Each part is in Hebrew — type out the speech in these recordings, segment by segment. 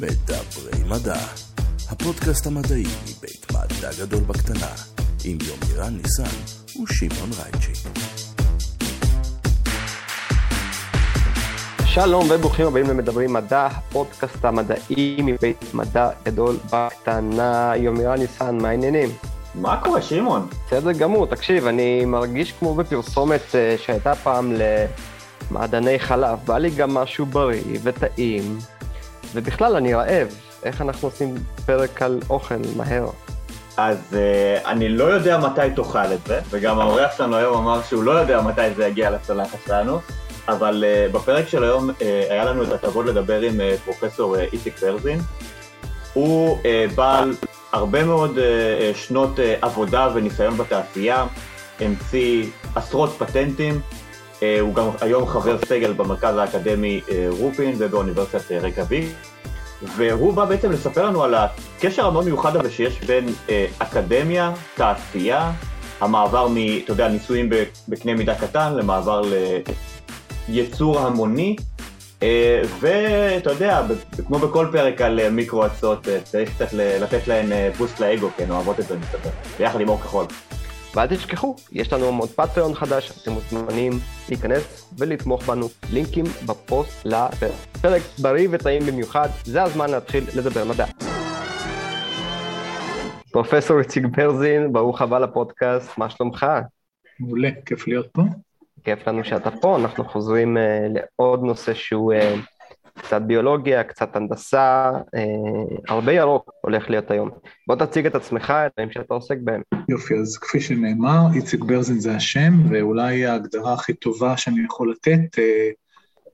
מדברי מדע, הפודקאסט המדעי מבית מדע גדול בקטנה, עם יומירן ניסן ושמעון רייצ'י. שלום וברוכים הבאים למדברים מדע, הפודקאסט המדעי מבית מדע גדול בקטנה. יומירן ניסן, מה העניינים? מה קורה, שמעון? בסדר גמור, תקשיב, אני מרגיש כמו בפרסומת אה, שהייתה פעם למעדני חלב. בא לי גם משהו בריא וטעים, ובכלל, אני רעב. איך אנחנו עושים פרק על אוכל מהר? אז uh, אני לא יודע מתי תאכל את זה, וגם האורח שלנו היום אמר שהוא לא יודע מתי זה יגיע לצלחת שלנו, אבל uh, בפרק של היום uh, היה לנו את הכבוד לדבר עם uh, פרופסור uh, איציק ברזין. הוא uh, בעל הרבה מאוד uh, שנות uh, עבודה וניסיון בתעשייה, המציא עשרות פטנטים, הוא גם היום חבר סגל במרכז האקדמי uh, רופין ובאוניברסיטת uh, רקביק. והוא בא בעצם לספר לנו על הקשר המאוד מיוחד הזה שיש בין אה, אקדמיה, תעשייה, המעבר מ, אתה יודע, ניסויים בקנה מידה קטן למעבר ליצור המוני, אה, ואתה יודע, כמו בכל פרק על אה, מיקרו-אצות, אה, צריך קצת לתת להן אה, בוסט לאגו, כי הן אוהבות את זה מסתבר, ביחד עם אור כחול. ואל תשכחו, יש לנו עוד פטריון חדש, אתם מוזמנים להיכנס ולתמוך בנו. לינקים בפוסט לפרק בריא וטעים במיוחד, זה הזמן להתחיל לדבר מדע. פרופסור איציק ברזין, ברוך הבא לפודקאסט, מה שלומך? מעולה, כיף להיות פה. כיף לנו שאתה פה, אנחנו חוזרים uh, לעוד נושא שהוא uh, קצת ביולוגיה, קצת הנדסה, אה, הרבה ירוק הולך להיות היום. בוא תציג את עצמך, את הדברים שאתה עוסק בהם. יופי, אז כפי שנאמר, איציק ברזין זה השם, ואולי ההגדרה הכי טובה שאני יכול לתת, אה,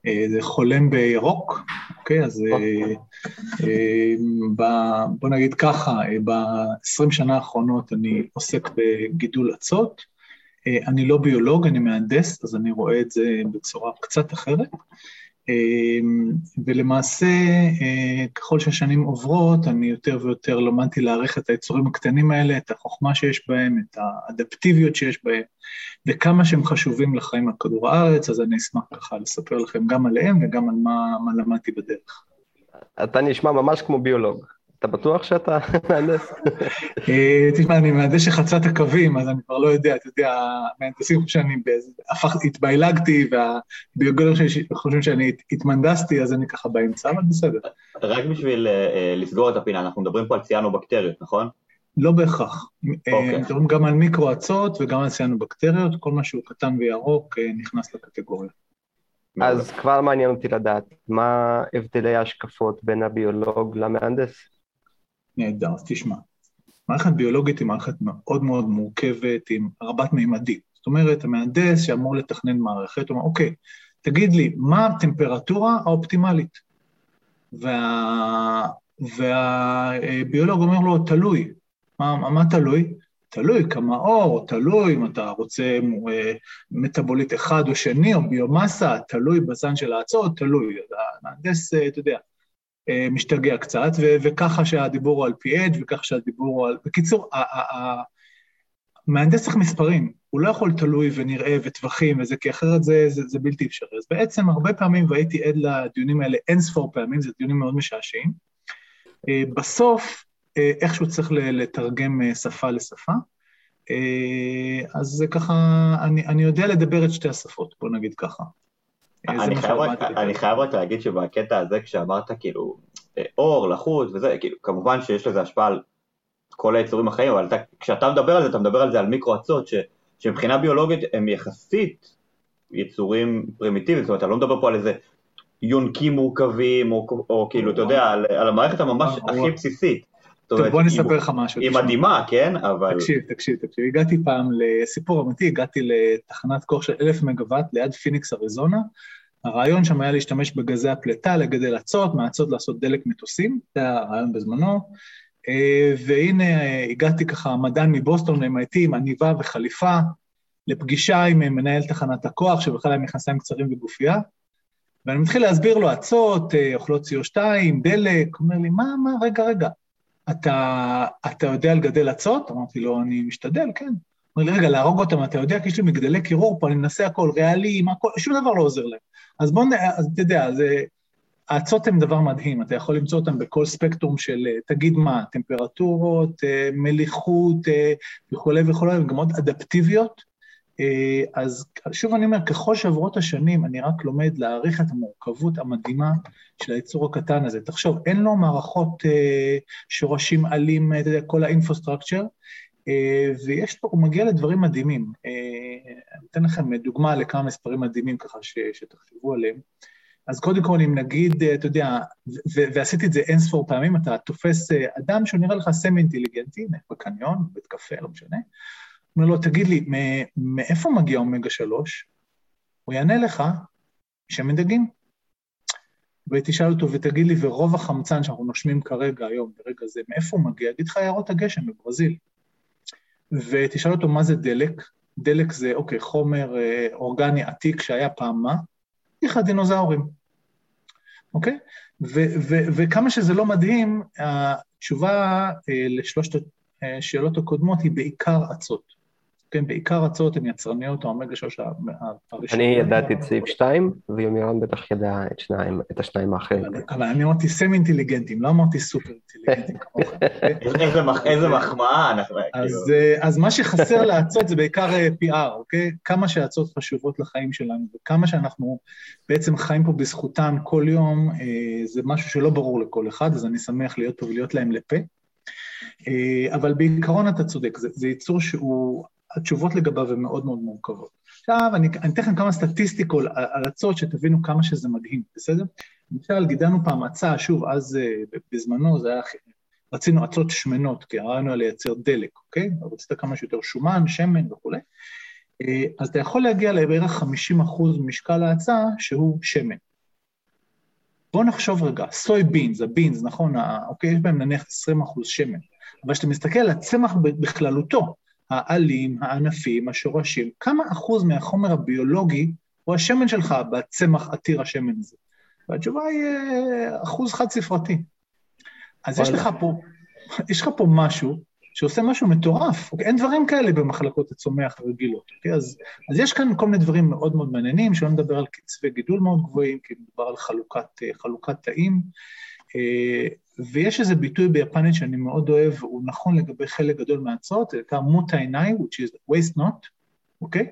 אה, זה חולם בירוק, אוקיי? אז ב, בוא נגיד ככה, אה, ב-20 שנה האחרונות אני עוסק בגידול אצות. אני לא ביולוג, אני מהנדס, אז אני רואה את זה בצורה קצת אחרת. אמ, ולמעשה, אה, ככל שהשנים עוברות, אני יותר ויותר למדתי להעריך את היצורים הקטנים האלה, את החוכמה שיש בהם, את האדפטיביות שיש בהם, וכמה שהם חשובים לחיים על כדור הארץ, אז אני אשמח ככה לספר לכם גם עליהם וגם על מה, מה למדתי בדרך. אתה נשמע ממש כמו ביולוג. אתה בטוח שאתה מהנדס? אה, תשמע, אני מהנדס שחצה את הקווים, אז אני כבר לא יודע, אתה יודע, מהנדסים שאני התביילגתי, והביוגרים חושבים שאני התמנדסתי, אז אני ככה באמצע, אבל בסדר. רק בשביל אה, לסגור את הפינה, אנחנו מדברים פה על ציאנו-בקטריות, נכון? לא בהכרח. אה, אוקיי. מדברים גם על מיקרו-אצות וגם על ציאנו-בקטריות, כל מה שהוא קטן וירוק נכנס לקטגוריה. אז כבר מעניין אותי לדעת, מה הבדלי ההשקפות בין הביולוג למהנדס? נהדר, אז תשמע. מערכת ביולוגית היא מערכת מאוד מאוד מורכבת, עם רבת מימדים. זאת אומרת, המהנדס שאמור לתכנן מערכת, הוא אומר, אוקיי, תגיד לי, מה הטמפרטורה האופטימלית? וה... והביולוג אומר לו, תלוי. מה, מה תלוי? תלוי כמה אור, תלוי אם אתה רוצה אה, מטאבוליט אחד או שני, או ביומאסה, תלוי בזן של האצות, תלוי. המהנדס, אה, אתה יודע, משתגע קצת, וככה שהדיבור הוא על PH, וככה שהדיבור הוא על... בקיצור, המהנדס צריך מספרים, הוא לא יכול תלוי ונראה וטווחים וזה, כי אחרת זה, זה, זה בלתי אפשרי. אז בעצם הרבה פעמים, והייתי עד לדיונים האלה אין ספור פעמים, זה דיונים מאוד משעשעים, אה, בסוף אה, איכשהו צריך לתרגם שפה לשפה, אז זה ככה, אני, אני יודע לדבר את שתי השפות, בוא נגיד ככה. אני חייב, רק, אני חייב רק להגיד שבקטע הזה כשאמרת כאילו אור, לחות וזה, כאילו כמובן שיש לזה השפעה על כל היצורים החיים, אבל אתה, כשאתה מדבר על זה, אתה מדבר על זה על מיקרו-אצות, שמבחינה ביולוגית הם יחסית יצורים פרימיטיביים, זאת אומרת, אתה לא מדבר פה על איזה יונקים מורכבים, או, או, או כאילו, אתה יודע, על, על המערכת הממש הכי בסיסית. טוב, בוא נספר לך משהו. היא מדהימה, כן? אבל... תקשיב, תקשיב, תקשיב. הגעתי פעם לסיפור אמיתי, הגעתי לתחנת כוח של אלף מגוואט ליד פיניקס, אריזונה. הרעיון שם היה להשתמש בגזי הפליטה, לגדל אצות, מהאצות לעשות דלק מטוסים, זה היה הרעיון בזמנו. אה, והנה הגעתי ככה, מדען מבוסטון ל-MIT עם עניבה וחליפה, לפגישה עם מנהל תחנת הכוח, שבכלל היה מכנסיים קצרים וגופייה. ואני מתחיל להסביר לו, אצות, אה, אוכלות CO2, דלק, אומר לי, מה, מה, רגע, רגע, אתה, אתה יודע לגדל אצות? אמרתי לו, אני משתדל, כן. אומר לי, רגע, להרוג אותם, אתה יודע, כי יש לי מגדלי קירור פה, אני מנסה הכל, ריאליים, הכל, שום דבר לא עוזר להם. אז בואו, אז אתה יודע, זה... האצות הן דבר מדהים, אתה יכול למצוא אותן בכל ספקטרום של, תגיד מה, טמפרטורות, מליחות וכולי וכולי, הן גם מאוד אדפטיביות. אז שוב אני אומר, ככל שעברות השנים, אני רק לומד להעריך את המורכבות המדהימה של היצור הקטן הזה. תחשוב, אין לו מערכות שורשים עלים, אתה יודע, כל האינפוסטרקצ'ר, ויש פה, הוא מגיע לדברים מדהימים. אני אתן לכם דוגמה לכמה מספרים מדהימים ככה ש, שתחשבו עליהם. אז קודם כל, אם נגיד, אתה יודע, ועשיתי את זה אין ספור פעמים, אתה תופס אדם שהוא נראה לך סמי-אינטליגנטי, בקניון, בבית קפה, לא משנה, אומר לו, תגיד לי, מאיפה מגיע אומגה 3? הוא יענה לך, שמן דגים. ותשאל אותו, ותגיד לי, ורוב החמצן שאנחנו נושמים כרגע, היום, ברגע זה, מאיפה הוא מגיע? יגיד לך יערות הגשם בברזיל. ותשאל אותו מה זה דלק, דלק זה, אוקיי, חומר אה, אורגני עתיק שהיה פעם מה? איך הדינוזאורים, אוקיי? ו- ו- וכמה שזה לא מדהים, התשובה אה, לשלושת השאלות הקודמות היא בעיקר אצות. כן, בעיקר אצות הן יצרניות, האומגה שלוש הראשונות. אני ידעתי את סעיף 2, ויומירן בטח ידע את שניים, את השניים האחרים. אבל אני אמרתי סמי אינטליגנטים, לא אמרתי סופר אינטליגנטים כמוך. איזה מחמאה. אז מה שחסר לאצות זה בעיקר PR, אוקיי? כמה שאצות חשובות לחיים שלנו, וכמה שאנחנו בעצם חיים פה בזכותן כל יום, זה משהו שלא ברור לכל אחד, אז אני שמח להיות פה ולהיות להם לפה. אבל בעיקרון אתה צודק, זה, זה יצור שהוא התשובות לגביו הן מאוד מאוד מורכבות. עכשיו, אני, אני אתן לכם כמה סטטיסטיקות על הצעות שתבינו כמה שזה מדהים, בסדר? למשל, גידלנו פעם הצעה, שוב, אז uh, בזמנו זה היה, רצינו הצעות שמנות, כי הרעיון היה לייצר דלק, אוקיי? רצית כמה שיותר שומן, שמן וכולי. Uh, אז אתה יכול להגיע לבערך 50 אחוז ממשקל ההצעה שהוא שמן. בואו נחשוב רגע, סוי בינס, הבינס, נכון, אוקיי, יש בהם נניח 20 אחוז שמן, אבל כשאתה מסתכל על הצמח בכללותו, העלים, הענפים, השורשים, כמה אחוז מהחומר הביולוגי הוא השמן שלך בצמח עתיר השמן הזה? והתשובה היא אה, אחוז חד-ספרתי. אז יש לך פה, יש לך פה משהו שעושה משהו מטורף, אוקיי? אין דברים כאלה במחלקות הצומח הרגילות, אוקיי? אז, אז יש כאן כל מיני דברים מאוד מאוד מעניינים, שלא נדבר על קצבי גידול מאוד גבוהים, כי מדובר על חלוקת, אה, חלוקת תאים. אה, ויש איזה ביטוי ביפנית שאני מאוד אוהב, הוא נכון לגבי חלק גדול מההצעות, זה נקרא מוטה עיניי, which is waste not, אוקיי?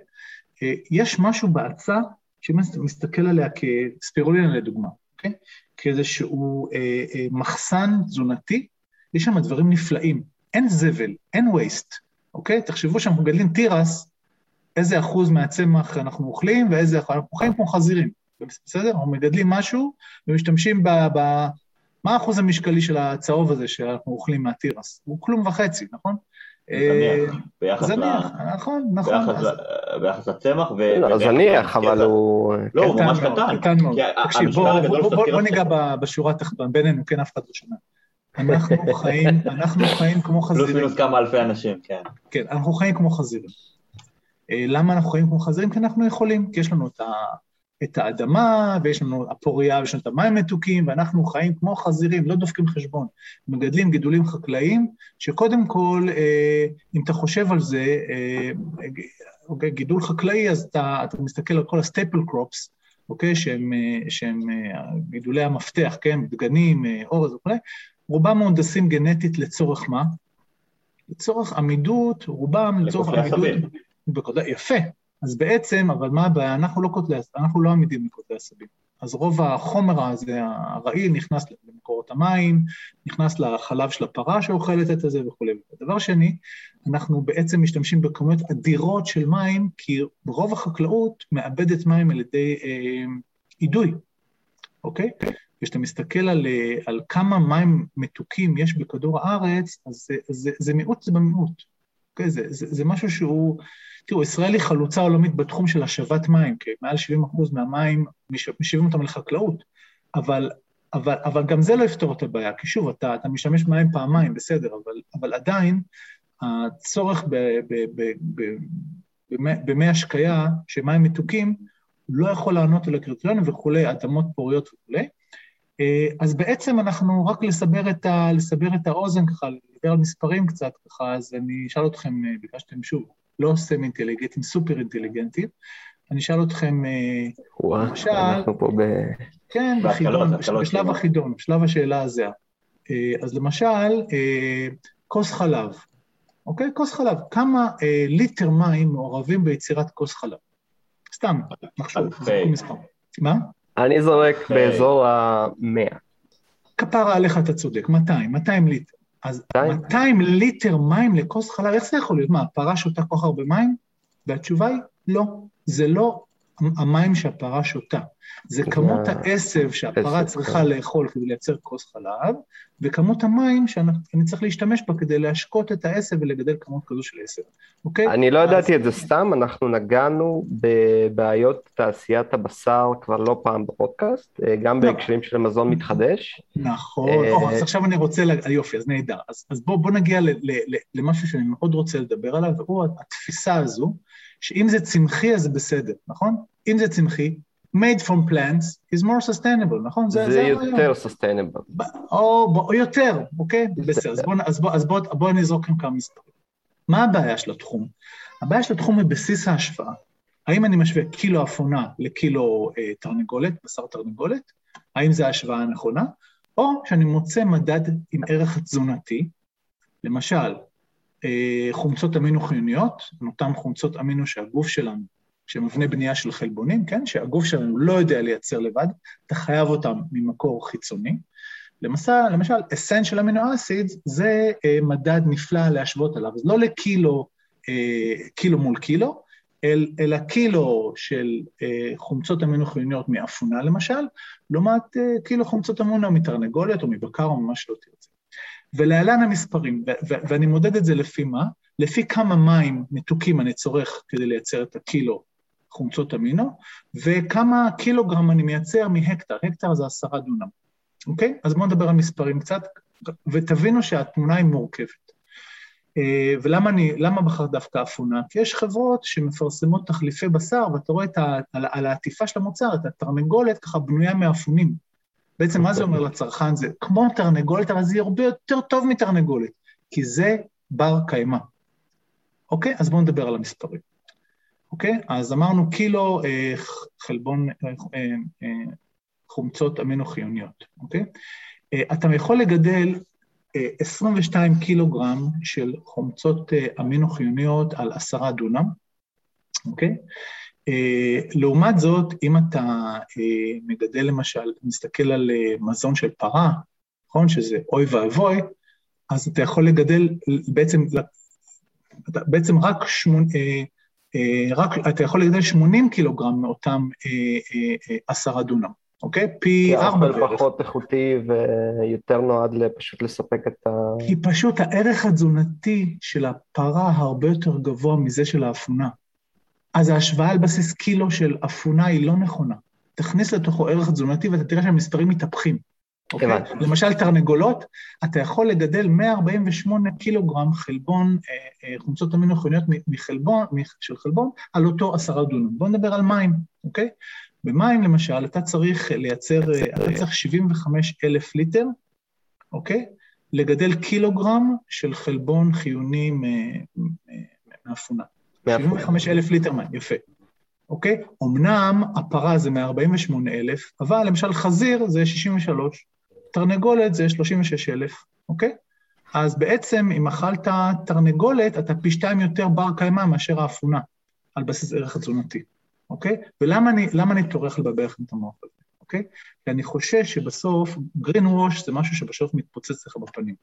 Okay? יש משהו בהצעה שמסתכל עליה כספירולינה לדוגמה, אוקיי? Okay? כאיזשהו אה, אה, מחסן תזונתי, יש שם דברים נפלאים, אין זבל, אין waste, אוקיי? Okay? תחשבו שאנחנו מגדלים תירס, איזה אחוז מהצמח אנחנו אוכלים ואיזה אחוז, אנחנו חיים כמו חזירים, בסדר? אנחנו מגדלים משהו ומשתמשים ב... ב מה האחוז המשקלי של הצהוב הזה שאנחנו אוכלים מהתירס? הוא כלום וחצי, נכון? זניח, ביחס ל... זניח, נכון, נכון. ביחס לצמח ו... לא, זניח, אבל הוא... לא, הוא ממש קטן. קטן מאוד. תקשיב, בוא ניגע בשורה התחתונה, בינינו, כן, אף אחד לא שומע. אנחנו חיים, אנחנו חיים כמו חזירים. פלוס מינוס כמה אלפי אנשים, כן. כן, אנחנו חיים כמו חזירים. למה אנחנו חיים כמו חזירים? כי אנחנו יכולים, כי יש לנו את ה... את האדמה, ויש לנו הפוריה, ויש לנו את המים מתוקים, ואנחנו חיים כמו חזירים, לא דופקים חשבון. מגדלים גידולים חקלאיים, שקודם כל, אה, אם אתה חושב על זה, אה, אוקיי, גידול חקלאי, אז אתה, אתה מסתכל על כל הסטייפל קרופס, אוקיי, שהם, אה, שהם גידולי המפתח, כן, דגנים, אורז וכולי, רובם מהונדסים גנטית לצורך מה? לצורך עמידות, רובם לצורך עמידות... יפה, אז בעצם, אבל מה הבעיה? אנחנו לא קוטלי, אנחנו לא עמידים לקוטלי עשבים. אז רוב החומר הזה, הרעיל, נכנס למקורות המים, נכנס לחלב של הפרה שאוכלת את זה וכולי. דבר שני, אנחנו בעצם משתמשים בכמויות אדירות של מים, כי רוב החקלאות מאבדת מים על ידי אה, אידוי, אוקיי? כשאתה מסתכל על, על כמה מים מתוקים יש בכדור הארץ, אז זה, זה, זה מיעוט זה במיעוט. אוקיי? זה, זה, זה משהו שהוא... תראו, ישראל היא חלוצה עולמית בתחום של השבת מים, כי מעל 70% מהמים משיבים אותם לחקלאות, אבל, אבל, אבל גם זה לא יפתור את הבעיה, כי שוב, אתה, אתה משתמש במים פעמיים, בסדר, אבל, אבל עדיין הצורך במי השקיה, שמים מתוקים, לא יכול לענות על הקריטריונים וכולי, אדמות פוריות וכולי. אה, אז בעצם אנחנו, רק לסבר את, ה, לסבר את האוזן ככה, לדבר על מספרים קצת ככה, אז אני אשאל אתכם, אה, ביקשתם שוב, לא סמי אינטליגנטים, סופר אינטליגנטים, אני אשאל אתכם, וואו, למשל- אנחנו פה ב... כן, בחידון, בשלב. החידון, בשלב השאלה הזהה. אה, אז למשל, אה, כוס חלב, אוקיי? כוס חלב, כמה אה, ליטר מים מעורבים ביצירת כוס חלב? סתם, נחשוב. זרקו מספר. מה? אני זורק אה. באזור המאה. כפרה עליך, אתה צודק, 200, 200 ליטר. אז 200? 200 ליטר מים לכוס חלב, איך זה יכול להיות? מה, הפרה שותה כל כך הרבה מים? והתשובה היא, לא. זה לא המים שהפרה שותה. זה כמות העשב שהפרה צריכה כן. לאכול כדי לייצר כוס חלב, וכמות המים שאני צריך להשתמש בה כדי להשקות את העשב ולגדל כמות כזו של עשב, אוקיי? אני לא ידעתי את זה סתם, אנחנו נגענו בבעיות תעשיית הבשר כבר לא פעם בפודקאסט, אה, גם לא. בהקשרים של מזון מתחדש. נכון, אה, או, אז עכשיו אני רוצה, לה- יופי, אז נהדר. אז, אז בוא, בוא נגיע למשהו שאני מאוד רוצה לדבר עליו, והוא התפיסה הזו, שאם זה צמחי אז זה בסדר, נכון? אם זה צמחי, made from plants is more sustainable, נכון? זה הרעיון. יותר סוסטיינבל. או, בוא, או יותר, אוקיי? בסדר, אז בואו בוא, בוא, בוא אני אזרוק לכם כמה מספרים. מה הבעיה של התחום? הבעיה של התחום היא בסיס ההשוואה. האם אני משווה קילו אפונה לקילו אה, תרנגולת, בשר תרנגולת? האם זו ההשוואה הנכונה? או שאני מוצא מדד עם ערך תזונתי, למשל, חומצות אמינו חיוניות, אותן חומצות אמינו שהגוף שלנו, שמבנה בנייה של חלבונים, כן? שהגוף שלנו לא יודע לייצר לבד, אתה חייב אותם ממקור חיצוני. למשל, למשל, essential amino acids זה אה, מדד נפלא להשוות עליו, אז לא לקילו, אה, קילו מול קילו, אל, אלא קילו של אה, חומצות אמינו חיוניות מאפונה למשל, לעומת אה, קילו חומצות אמינו מתרנגולת או מבקר או ממה שלא תרצה. ולהלן המספרים, ואני מודד את זה לפי מה? לפי כמה מים מתוקים אני צורך כדי לייצר את הקילו חומצות אמינו, וכמה קילוגרם אני מייצר מהקטר, הקטר זה עשרה דונם, אוקיי? אז בואו נדבר על מספרים קצת, ותבינו שהתמונה היא מורכבת. אה, ולמה אני, למה בחר דווקא אפונה? כי יש חברות שמפרסמות תחליפי בשר, ואתה רואה את ה, על, על העטיפה של המוצר, את התרנגולת ככה בנויה מאפונים. בעצם מה זה אומר לצרכן? זה כמו תרנגולת, אבל זה הרבה יותר טוב מתרנגולת, כי זה בר קיימא. אוקיי? אז בואו נדבר על המספרים. אוקיי? אז אמרנו קילו אה, חלבון, אה, אה, חומצות אמינו חיוניות, אוקיי? אה, אתה יכול לגדל אה, 22 קילוגרם של חומצות אה, אמינו חיוניות על עשרה דונם, אוקיי? אה, לעומת זאת, אם אתה אה, מגדל למשל, מסתכל על אה, מזון של פרה, נכון? שזה אוי ואבוי, אז אתה יכול לגדל בעצם, בעצם רק שמונה, רק, אתה יכול לגדל 80 קילוגרם מאותם עשרה דונם, אוקיי? פי ארבע בערך. פחות איכותי ויותר נועד פשוט לספק את ה... כי פשוט הערך התזונתי של הפרה הרבה יותר גבוה מזה של האפונה. אז ההשוואה על בסיס קילו של אפונה היא לא נכונה. תכניס לתוכו ערך תזונתי ואתה תראה שהמספרים מתהפכים. אוקיי? למשל תרנגולות, אתה יכול לגדל 148 קילוגרם חלבון, אה, אה, חומצות אמינו חיוניות מחלבון, של חלבון, על אותו עשרה דונם. בואו נדבר על מים, אוקיי? במים למשל, אתה צריך לייצר, אה, אתה צריך 75 אלף ליטר, אוקיי? לגדל קילוגרם של חלבון חיוני מאפונה. מאפונה. 75 אלף ליטר מים, יפה. אוקיי? אמנם הפרה זה 148 אלף, אבל למשל חזיר זה 63, תרנגולת זה 36 אלף, אוקיי? אז בעצם אם אכלת תרנגולת, אתה פי שתיים יותר בר קיימא מאשר האפונה, על בסיס ערך התזונתי, אוקיי? ולמה אני, טורח לבלבל לכם את המוח הזה, אוקיי? כי אני חושש שבסוף green wash זה משהו שבסוף מתפוצץ לך בפנים,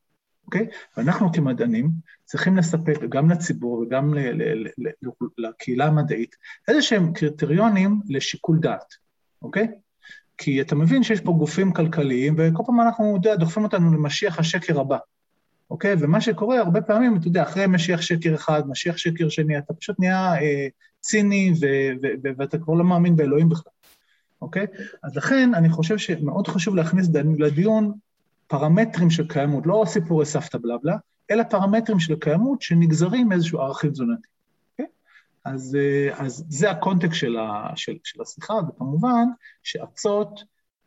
אוקיי? ואנחנו כמדענים צריכים לספק גם לציבור וגם לקהילה המדעית איזה שהם קריטריונים לשיקול דעת, אוקיי? כי אתה מבין שיש פה גופים כלכליים, וכל פעם אנחנו, אתה יודע, דוחפים אותנו למשיח השקר הבא, אוקיי? ומה שקורה הרבה פעמים, אתה יודע, אחרי משיח שקר אחד, משיח שקר שני, אתה פשוט נהיה אה, ציני, ו- ו- ו- ואתה כבר לא מאמין באלוהים בכלל, אוקיי? אז לכן אני חושב שמאוד חשוב להכניס לדיון פרמטרים של קיימות, לא סיפורי סבתא בלבלה, אלא פרמטרים של קיימות שנגזרים מאיזשהו ערכים תזונתי. Okay? אז, אה, אז זה הקונטקסט של, ה, של, של השיחה, וכמובן שאצות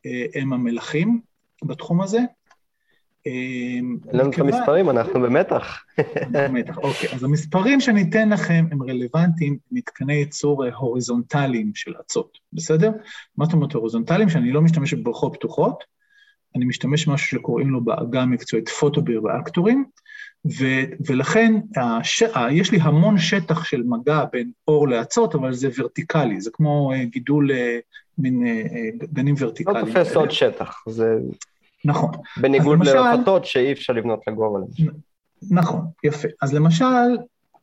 אה, הם המלכים בתחום הזה, אין לנו את המספרים, אנחנו במתח. במתח, אוקיי. אז המספרים שאני אתן לכם הם רלוונטיים למתקני ייצור הוריזונטליים של אצות, בסדר? מה זאת אומרת הוריזונטליים? שאני לא משתמש בברכות פתוחות, אני משתמש במשהו שקוראים לו בעגה המקצועית פוטוביר ואקטורים, ו- ולכן הש... יש לי המון שטח של מגע בין אור לאצות, אבל זה ורטיקלי, זה כמו גידול מין גנים ורטיקליים. לא תופס עוד שטח, זה... נכון. בניגוד למשל, לרפתות שאי אפשר לבנות לגובה. נכון, יפה. אז למשל,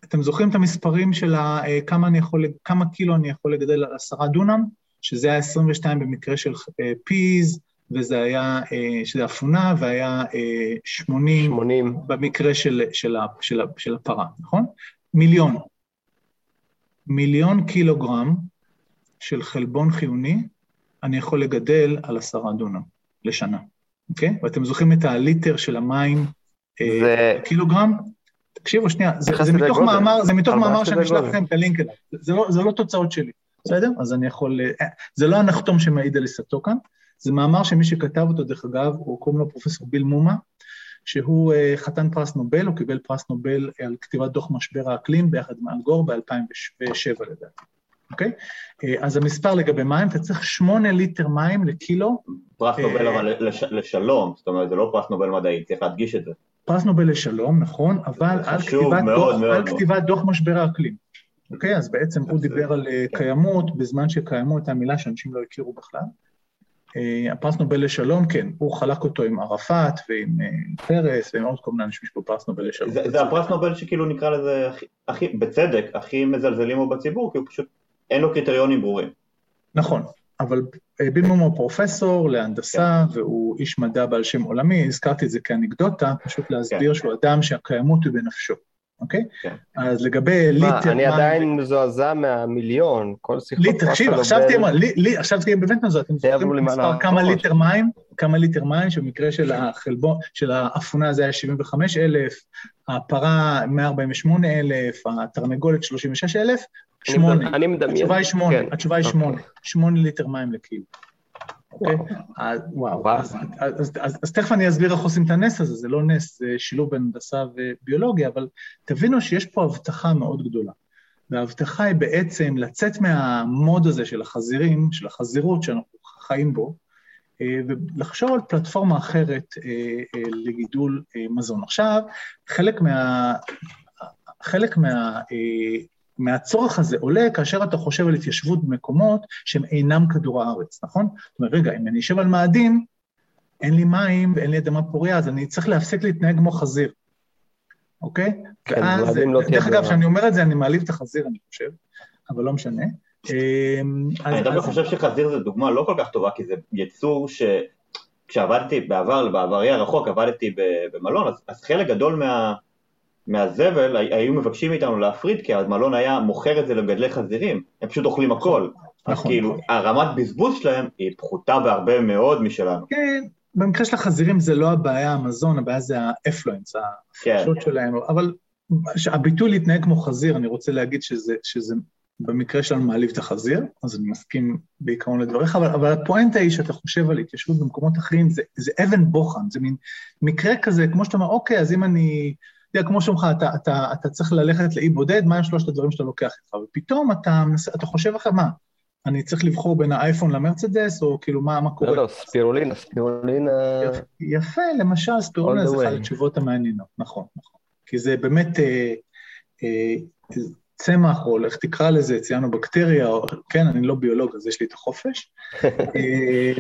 אתם זוכרים את המספרים של כמה, אני יכול, כמה קילו אני יכול לגדל על עשרה דונם? שזה היה 22 במקרה של פיז, וזה היה, שזה אפונה, והיה 80, 80. במקרה של, של, של, של הפרה, נכון? מיליון. מיליון קילוגרם של חלבון חיוני אני יכול לגדל על עשרה דונם לשנה. אוקיי? ואתם זוכרים את הליטר של המים זה... קילוגרם? תקשיבו שנייה, זה, זה מתוך גודל. מאמר, זה מתוך מאמר שאני אשלח לכם את הלינק אליו, זה, לא, זה לא תוצאות שלי, בסדר? אז אני יכול, זה לא הנחתום שמעיד על עיסתו כאן, זה מאמר שמי שכתב אותו, דרך אגב, הוא קוראים לו פרופסור ביל מומה, שהוא חתן פרס נובל, הוא קיבל פרס נובל על כתיבת דוח משבר האקלים ביחד עם אלגור ב-2007 לדעתי. אוקיי? אז המספר לגבי מים, אתה צריך שמונה ליטר מים לקילו. פרס נובל אבל לשלום, זאת אומרת, זה לא פרס נובל מדעי, צריך להדגיש את זה. פרס נובל לשלום, נכון, אבל על כתיבת, מאוד, דוח, מאוד, על כתיבת דוח משבר האקלים. אוקיי? אז בעצם הוא דיבר על קיימות, בזמן שקיימות הייתה מילה שאנשים לא הכירו בכלל. הפרס נובל לשלום, כן, הוא חלק אותו עם ערפאת ועם פרס ועם עוד כל מיני אנשים שפה פרס נובל לשלום. זה, זה הפרס נובל שכאילו נקרא לזה, הכי, הכי, בצדק, הכי מזלזלים בו בציבור, כי הוא פשוט אין לו קריטריונים ברורים. נכון, אבל בילמום הוא פרופסור להנדסה, כן. והוא איש מדע בעל שם עולמי, הזכרתי את זה כאנקדוטה, פשוט להסביר כן. שהוא אדם שהקיימות היא בנפשו, אוקיי? כן. אז לגבי ליטר... מה, אני עדיין מזועזע מהמיליון, כל שיחות... לי, תקשיב, עכשיו תהיה, לי, עכשיו תהיה באמת מזועזע, אתם זוכרים מספר כמה ליטר מים, כמה ליטר מים, שבמקרה של החלבון, של האפונה זה היה 75 אלף, הפרה 148 אלף, התרנגולת 36 אלף, שמונה. אני מדמיין. התשובה היא שמונה, כן. התשובה היא שמונה. אוקיי. שמונה ליטר מים לקילו. אוקיי? וואו. אז תכף אני אסביר איך עושים את הנס הזה, זה לא נס, זה שילוב בין הנדסה וביולוגיה, אבל תבינו שיש פה הבטחה מאוד גדולה. וההבטחה היא בעצם לצאת מהמוד הזה של החזירים, של החזירות שאנחנו חיים בו, ולחשוב על פלטפורמה אחרת לגידול מזון. עכשיו, חלק מה... חלק מה... מהצורך הזה עולה כאשר אתה חושב על התיישבות במקומות שהם אינם כדור הארץ, נכון? זאת אומרת, רגע, אם אני אשב על מאדים, אין לי מים ואין לי אדמה פוריה, אז אני צריך להפסיק להתנהג כמו חזיר, אוקיי? כן, ואז, לא דרך אגב, כשאני אומר את זה, אני מעליב את החזיר, אני חושב, אבל לא משנה. אמ, אני דווקא חושב שחזיר זה דוגמה לא כל כך טובה, כי זה יצור ש... כשעבדתי בעבר, בעברי הרחוק, עבדתי במלון, אז, אז חלק גדול מה... מהזבל היו מבקשים מאיתנו להפריד כי המלון היה מוכר את זה למגדלי חזירים, הם פשוט אוכלים הכל. אז נכון. כאילו הרמת בזבוז שלהם היא פחותה בהרבה מאוד משלנו. כן, במקרה של החזירים זה לא הבעיה המזון, הבעיה זה האפלואנס, ההפרשות כן. שלהם, אבל הביטוי להתנהג כמו חזיר, אני רוצה להגיד שזה, שזה במקרה שלנו מעליב את החזיר, אז אני מסכים בעיקרון לדבריך, אבל, אבל הפואנטה היא שאתה חושב על התיישבות במקומות אחרים, זה, זה אבן בוחן, זה מין מקרה כזה, כמו שאתה אומר, אוקיי, אז אם אני... תראה, כמו שאומרים לך, אתה, אתה, אתה צריך ללכת לאי בודד, מה הם שלושת הדברים שאתה לוקח איתך? ופתאום אתה, אתה חושב אחר, מה, אני צריך לבחור בין האייפון למרצדס, או כאילו, מה, מה קורה? לא, לא, ספירולינה, ספירולינה... יפה, למשל, ספירולינה זה אחת התשובות המעניינות, נכון, נכון. כי זה באמת אה, אה, צמח, או איך תקרא לזה, ציינו בקטריה, או, כן, אני לא ביולוג, אז יש לי את החופש. אה,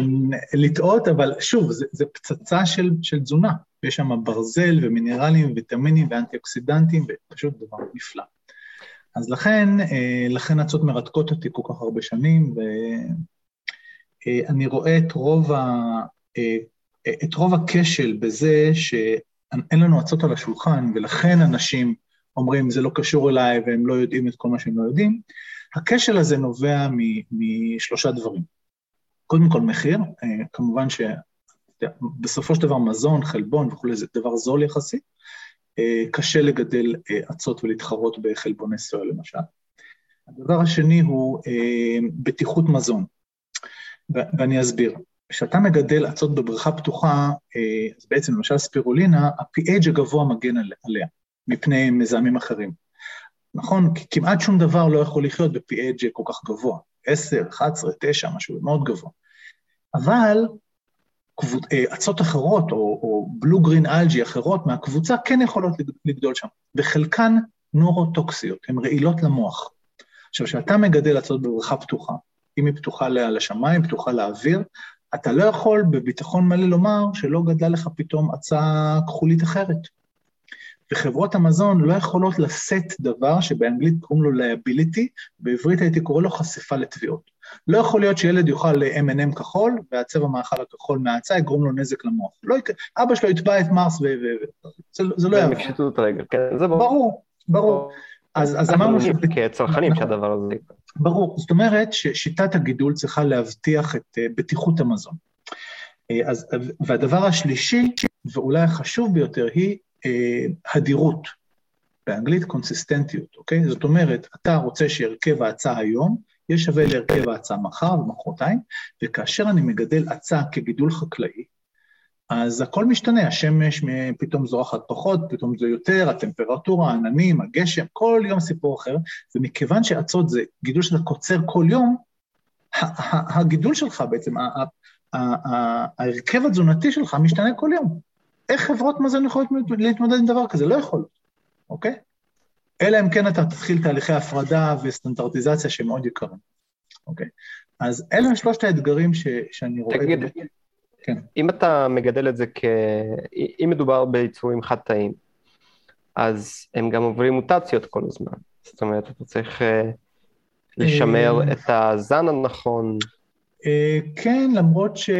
לטעות, אבל שוב, זה, זה פצצה של, של תזונה. ויש שם ברזל ומינרלים וויטמינים ואנטי-אוקסידנטים, ופשוט דבר נפלא. אז לכן, אה, לכן הצעות מרתקות אותי כל כך הרבה שנים, ואני רואה את רוב, ה... אה, את רוב הכשל בזה שאין לנו הצעות על השולחן, ולכן אנשים אומרים, זה לא קשור אליי, והם לא יודעים את כל מה שהם לא יודעים. הכשל הזה נובע משלושה דברים. קודם כל מחיר, אה, כמובן בסופו של דבר מזון, חלבון וכולי, זה דבר זול יחסית. אה, קשה לגדל אצות אה, ולהתחרות בחלבוני סויה למשל. הדבר השני הוא בטיחות מזון, ואני אסביר. כשאתה מגדל אצות בבריכה פתוחה, אז בעצם למשל ספירולינה, ה-PH הגבוה מגן עליה מפני מזהמים אחרים. נכון? כמעט שום דבר לא יכול לחיות ב-PH כל כך גבוה. 10, 11, 9, משהו מאוד גבוה. אבל אצות אחרות, או, או בלו גרין אלג'י אחרות מהקבוצה, כן יכולות לגדול שם, וחלקן נורוטוקסיות, הן רעילות למוח. עכשיו, כשאתה מגדל אצות בבריכה פתוחה, אם היא פתוחה לשמיים, פתוחה לאוויר, אתה לא יכול בביטחון מלא לומר שלא גדלה לך פתאום עצה כחולית אחרת. וחברות המזון לא יכולות לשאת דבר שבאנגלית קוראים לו liability, בעברית הייתי קורא לו חשיפה לתביעות. לא יכול להיות שילד יאכל M&M כחול, והצבע מאכל הכחול מההצעה יגרום לו נזק למוח. לא יק... אבא שלו יתבע את מרס ו... זה, זה לא יעבור. בפשיטות רגל, כן, זה ברור. ברור, ברור. אז, אז אמרנו ש... כצרכנים שהדבר הזה. ברור, זאת אומרת ששיטת הגידול צריכה להבטיח את uh, בטיחות המזון. Uh, אז, והדבר השלישי, ואולי החשוב ביותר, היא הדירות. באנגלית קונסיסטנטיות, אוקיי? זאת אומרת, אתה רוצה שהרכב ההצעה היום יהיה שווה להרכב ההצעה מחר ומחרתיים, וכאשר אני מגדל הצעה כגידול חקלאי, אז הכל משתנה, השמש פתאום זורחת פחות, פתאום זה יותר, הטמפרטורה, העננים, הגשם, כל יום סיפור אחר, ומכיוון שאצות זה גידול שאתה קוצר כל יום, הגידול שלך בעצם, ההרכב התזונתי שלך משתנה כל יום. איך חברות מזון יכולות להתמודד עם דבר כזה? לא יכול, אוקיי? אלא אם כן אתה תתחיל תהליכי הפרדה וסטנדרטיזציה שהם מאוד יקרים, אוקיי? אז אלה הם שלושת האתגרים ש, שאני רואה... תגיד, כן. אם אתה מגדל את זה כ... אם מדובר ביצורים חד-תאיים, אז הם גם עוברים מוטציות כל הזמן. זאת אומרת, אתה צריך uh, לשמר אה, את הזן הנכון. Uh, כן, למרות ש...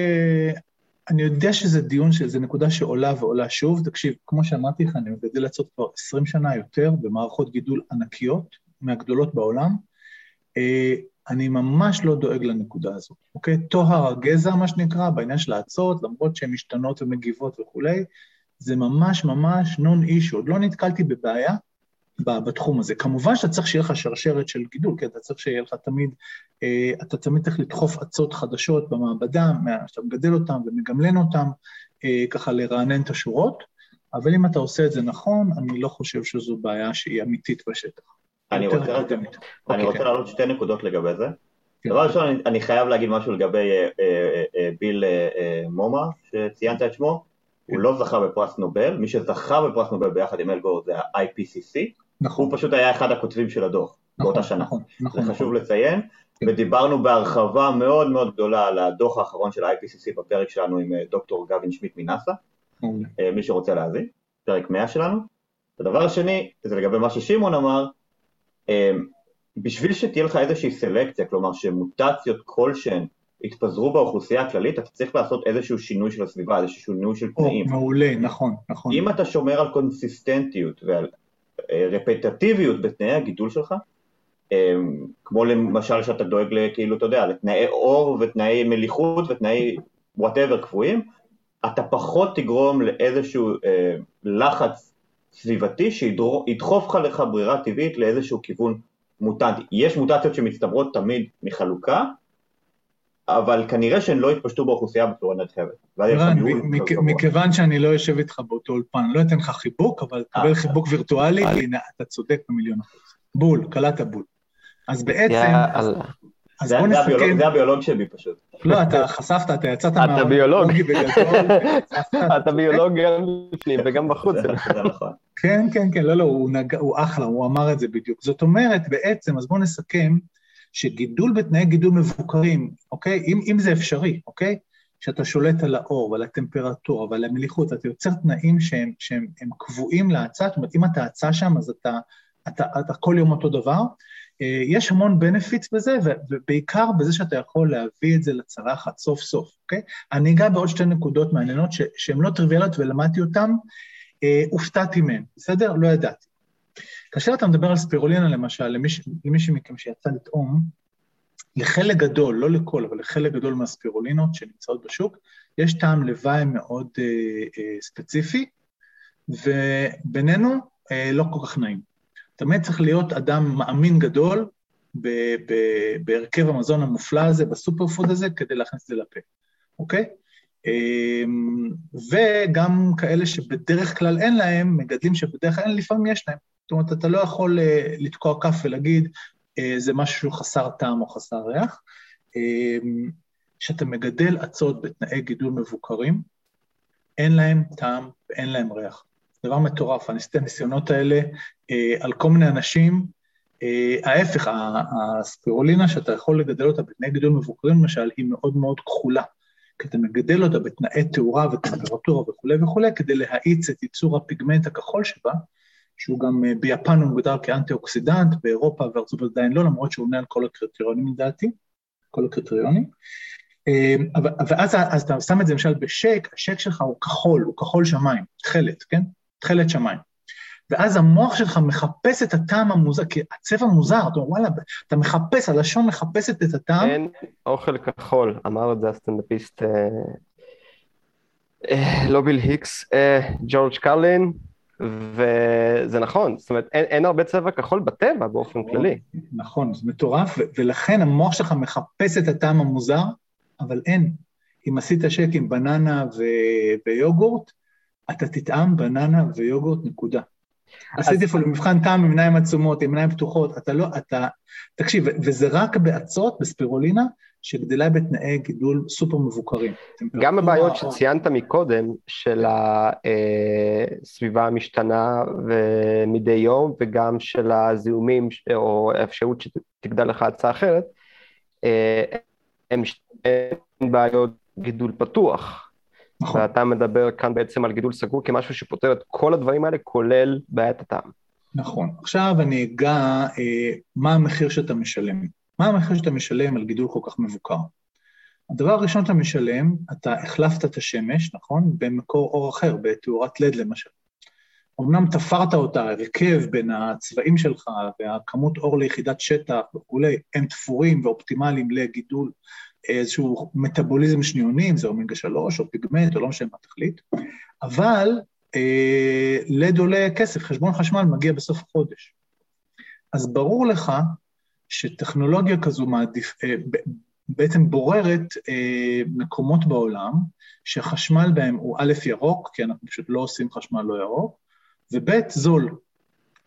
אני יודע שזה דיון, שזו נקודה שעולה ועולה שוב. תקשיב, כמו שאמרתי לך, אני מגדל עצות כבר 20 שנה יותר במערכות גידול ענקיות, מהגדולות בעולם. אה, אני ממש לא דואג לנקודה הזאת, אוקיי? טוהר הגזע, מה שנקרא, בעניין של האצות, למרות שהן משתנות ומגיבות וכולי, זה ממש ממש נון אישו. עוד לא נתקלתי בבעיה בתחום הזה. כמובן שאתה צריך שיהיה לך שרשרת של גידול, כי אתה צריך שיהיה לך תמיד, אה, אתה תמיד צריך לדחוף אצות חדשות במעבדה, שאתה מגדל אותן ומגמלן אותן, אה, ככה לרענן את השורות, אבל אם אתה עושה את זה נכון, אני לא חושב שזו בעיה שהיא אמיתית בשטח. אני רוצה, רק, אני רוצה כן. להעלות שתי נקודות לגבי זה. כן. דבר ראשון, אני, אני חייב להגיד משהו לגבי אה, אה, אה, ביל מומה, שציינת את שמו. הוא כן. לא זכה בפרס נובל, מי שזכה בפרס נובל ביחד עם אלגור זה ה-IPCC, נכון. הוא פשוט היה אחד הכותבים של הדוח נכון, באותה שנה. נכון, נכון. זה חשוב נכון. לציין, כן. ודיברנו בהרחבה מאוד מאוד גדולה על הדוח האחרון של ה-IPCC בפרק שלנו עם אה, דוקטור גבין שמיט מנאסא, אה, מי שרוצה להאזין, פרק 100 שלנו. הדבר השני, זה לגבי מה ששמעון אמר, אה, בשביל שתהיה לך איזושהי סלקציה, כלומר שמוטציות כלשהן יתפזרו באוכלוסייה הכללית, אתה צריך לעשות איזשהו שינוי של הסביבה, איזשהו שינוי של תנאים. מעולה, נכון, נכון. אם אתה שומר על consistent יות ועל רפטטיביות בתנאי הגידול שלך, אמ, כמו למשל שאתה דואג כאילו, אתה יודע, לתנאי אור ותנאי מליחות ותנאי whatever קבועים, אתה פחות תגרום לאיזשהו אה, לחץ סביבתי שידחוף לך ברירה טבעית לאיזשהו כיוון מוטנטי. יש מוטציות שמצטברות תמיד מחלוקה, אבל כנראה שהן לא יתפשטו באוכלוסייה בצורה נרחבת. רן, מכיוון שאני לא יושב איתך באותו אולפן, לא אתן לך חיבוק, אבל תקבל אה. חיבוק וירטואלי, הנה, אתה צודק במיליון אחוז. בול, קלעת בול. אז בעצם... אז בוא נסתכל... זה הביולוג שלי פשוט. לא, אתה חשפת, אתה יצאת מהביולוג. אתה ביולוג. אתה ביולוג גם בפנים וגם בחוץ. נכון. כן, כן, כן, לא, לא, הוא אחלה, הוא אמר את זה בדיוק. זאת אומרת, בעצם, אז בואו נסכם, שגידול בתנאי גידול מבוקרים, אוקיי? אם, אם זה אפשרי, אוקיי? שאתה שולט על האור ועל הטמפרטורה ועל המליחות, אתה יוצר תנאים שהם, שהם הם קבועים להאצה, זאת אומרת, אם אתה האצה שם, אז אתה, אתה, אתה, אתה כל יום אותו דבר. אה, יש המון בנפיץ בזה, ובעיקר בזה שאתה יכול להביא את זה לצלחת סוף סוף, אוקיי? אני אגע בעוד שתי נקודות מעניינות שהן לא טריוויאליות ולמדתי אותן, אה, הופתעתי מהן, בסדר? לא ידעתי. כאשר אתה מדבר על ספירולינה למשל, למישהו למי מכם שיצא לטעום, לחלק גדול, לא לכל, אבל לחלק גדול מהספירולינות שנמצאות בשוק, יש טעם לוואי מאוד אה, אה, ספציפי, ובינינו אה, לא כל כך נעים. תמיד צריך להיות אדם מאמין גדול בהרכב המזון המופלא הזה, בסופר פוד הזה, כדי להכניס את זה לפה. אוקיי? אמ, וגם כאלה שבדרך כלל אין להם, מגדלים שבדרך כלל אין, לפעמים יש להם. זאת אומרת, אתה לא יכול אה, לתקוע כף ולהגיד, אה, זה משהו חסר טעם או חסר ריח. כשאתה מגדל אצות בתנאי גידול מבוקרים, אין להם טעם ואין להם ריח. דבר מטורף, הניסיונות האלה אה, על כל מיני אנשים. אה, ההפך, הספירולינה שאתה יכול לגדל אותה בתנאי גידול מבוקרים, למשל, היא מאוד מאוד כחולה. כי אתה מגדל אותה בתנאי תאורה וטמפרטורה וכולי וכולי, כדי להאיץ את ייצור הפיגמנט הכחול שבה, שהוא גם אה, ביפן הוא מוגדר כאנטי-אוקסידנט, באירופה וארצות הברית עדיין לא, למרות שהוא עונה על כל הקריטריונים לדעתי, כל הקריטריונים. אמ, ואז אז אתה שם את זה למשל בשק, השק שלך הוא כחול, הוא כחול שמיים, תכלת, כן? תכלת שמיים. ואז המוח שלך מחפש את הטעם המוזר, כי הצבע מוזר, אתה אומר, וואלה, אתה מחפש, הלשון מחפשת את הטעם. אין אוכל כחול, אמר את זה הסטנדאפיסט אה, אה, לא ביל היקס, אה, ג'ורג' קרלין, וזה נכון, זאת אומרת, אין, אין הרבה צבע כחול בטבע באופן כללי. נכון, זה מטורף, ולכן המוח שלך מחפש את הטעם המוזר, אבל אין. אם עשית שק עם בננה ו- ויוגורט, אתה תטעם בננה ויוגורט, נקודה. עשיתי אפילו מבחן טעם עם עיניים עצומות, עם עיניים פתוחות, אתה לא, אתה, תקשיב, וזה רק באצות, בספירולינה, שגדלה בתנאי גידול סופר מבוקרים. גם הבעיות שציינת מקודם, של הסביבה המשתנה מדי יום, וגם של הזיהומים, או האפשרות שתגדל לך הצעה אחרת, אה, הם שתי בעיות גידול פתוח. נכון. ואתה מדבר כאן בעצם על גידול סגור כמשהו שפותר את כל הדברים האלה, כולל בעיית הטעם. נכון. עכשיו אני אגע אה, מה המחיר שאתה משלם. מה המחיר שאתה משלם על גידול כל כך מבוקר? הדבר הראשון שאתה משלם, אתה החלפת את השמש, נכון? במקור אור אחר, בתאורת לד למשל. אמנם תפרת אותה, הרכב בין הצבעים שלך והכמות אור ליחידת שטח וכולי, הם תפורים ואופטימליים לגידול איזשהו מטאבוליזם שניוני, אם זה אומגה 3 או פיגמנט או לא משנה מה תחליט, אבל אה, לד עולה כסף, חשבון חשמל מגיע בסוף החודש. אז ברור לך שטכנולוגיה כזו מעדיף, אה, בעצם בוררת אה, מקומות בעולם שהחשמל בהם הוא א', ירוק, כי אנחנו פשוט לא עושים חשמל לא ירוק, וב', זול.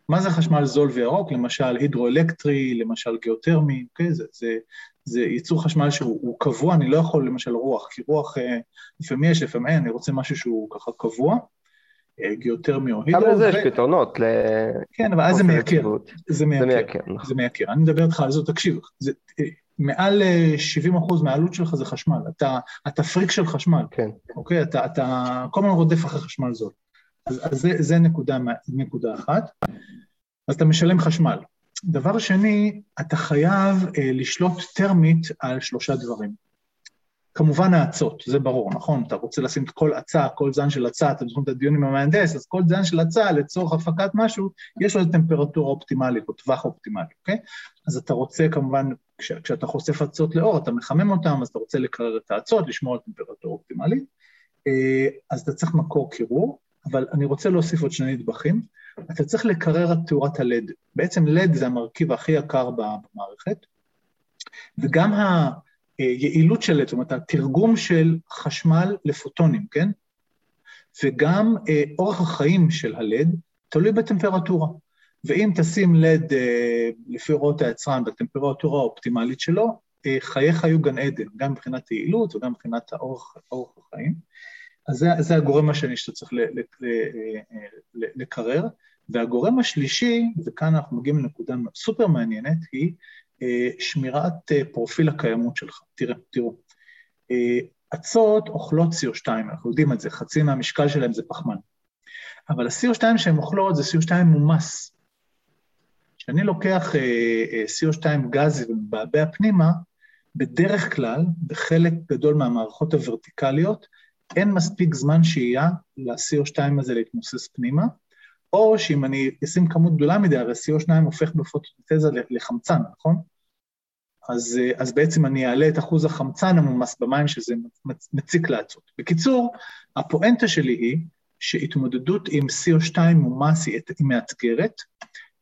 מה זה חשמל זול וירוק? למשל הידרואלקטרי, למשל גיאותרמי, אוקיי? זה, זה, זה ייצור חשמל שהוא קבוע, אני לא יכול למשל רוח, כי רוח אה, לפעמים יש, לפעמים אין, אני רוצה משהו שהוא ככה קבוע, אה, או הידרו. גם לזה יש פתרונות. כן, אבל אז זה מייקר. זה מייקר, נכון. זה מייקר. אני מדבר איתך על זה, תקשיב, זה, אה, מעל 70 אחוז מהעלות שלך זה חשמל, אתה, אתה פריק של חשמל, כן. אוקיי? אתה, אתה כל הזמן רודף אחרי חשמל זול. אז, אז זה, זה נקודה, נקודה אחת. אז אתה משלם חשמל. דבר שני, אתה חייב אה, לשלוט טרמית על שלושה דברים. כמובן האצות, זה ברור, נכון? אתה רוצה לשים את כל אצה, כל זן של אצה, אתם זוכרים את הדיון עם המהנדס, אז כל זן של אצה לצורך הפקת משהו, יש לו איזו טמפרטורה אופטימלית או טווח אופטימלי, אוקיי? אז אתה רוצה כמובן, כש, כשאתה חושף אצות לאור, אתה מחמם אותן, אז אתה רוצה לקרר את האצות, לשמור על טמפרטורה אופטימלית, אה, אז אתה צריך מקור קירור, אבל אני רוצה להוסיף עוד שני נדבכים. אתה צריך לקרר את תאורת הלד. בעצם לד זה המרכיב הכי יקר במערכת, וגם היעילות של זאת אומרת, התרגום של חשמל לפוטונים, כן? וגם אה, אורך החיים של הלד תלוי בטמפרטורה. ואם תשים לד אה, לפי הוראות היצרן בטמפרטורה האופטימלית שלו, אה, חייך היו גן עדן, גם מבחינת יעילות וגם מבחינת האורך, האורך החיים. אז זה, זה הגורם השני שאתה צריך לקרר. והגורם השלישי, וכאן אנחנו מגיעים לנקודה סופר מעניינת, היא אה, שמירת אה, פרופיל הקיימות שלך. תראה, תראו, אצות אוכלות CO2, אנחנו יודעים את זה, חצי מהמשקל שלהם זה פחמן. אבל ה-CO2 שהן אוכלות זה CO2 מומס. כשאני לוקח CO2 גזי ומבעבע פנימה, בדרך כלל, בחלק גדול מהמערכות הוורטיקליות, אין מספיק זמן שהייה ל-CO2 הזה להתמוסס פנימה, או שאם אני אשים כמות גדולה מדי, הרי CO2 הופך בפוטוטזה לחמצן, נכון? אז, אז בעצם אני אעלה את אחוז החמצן המומס במים שזה מציק לאצות. בקיצור, הפואנטה שלי היא שהתמודדות עם CO2 מומס היא מאתגרת,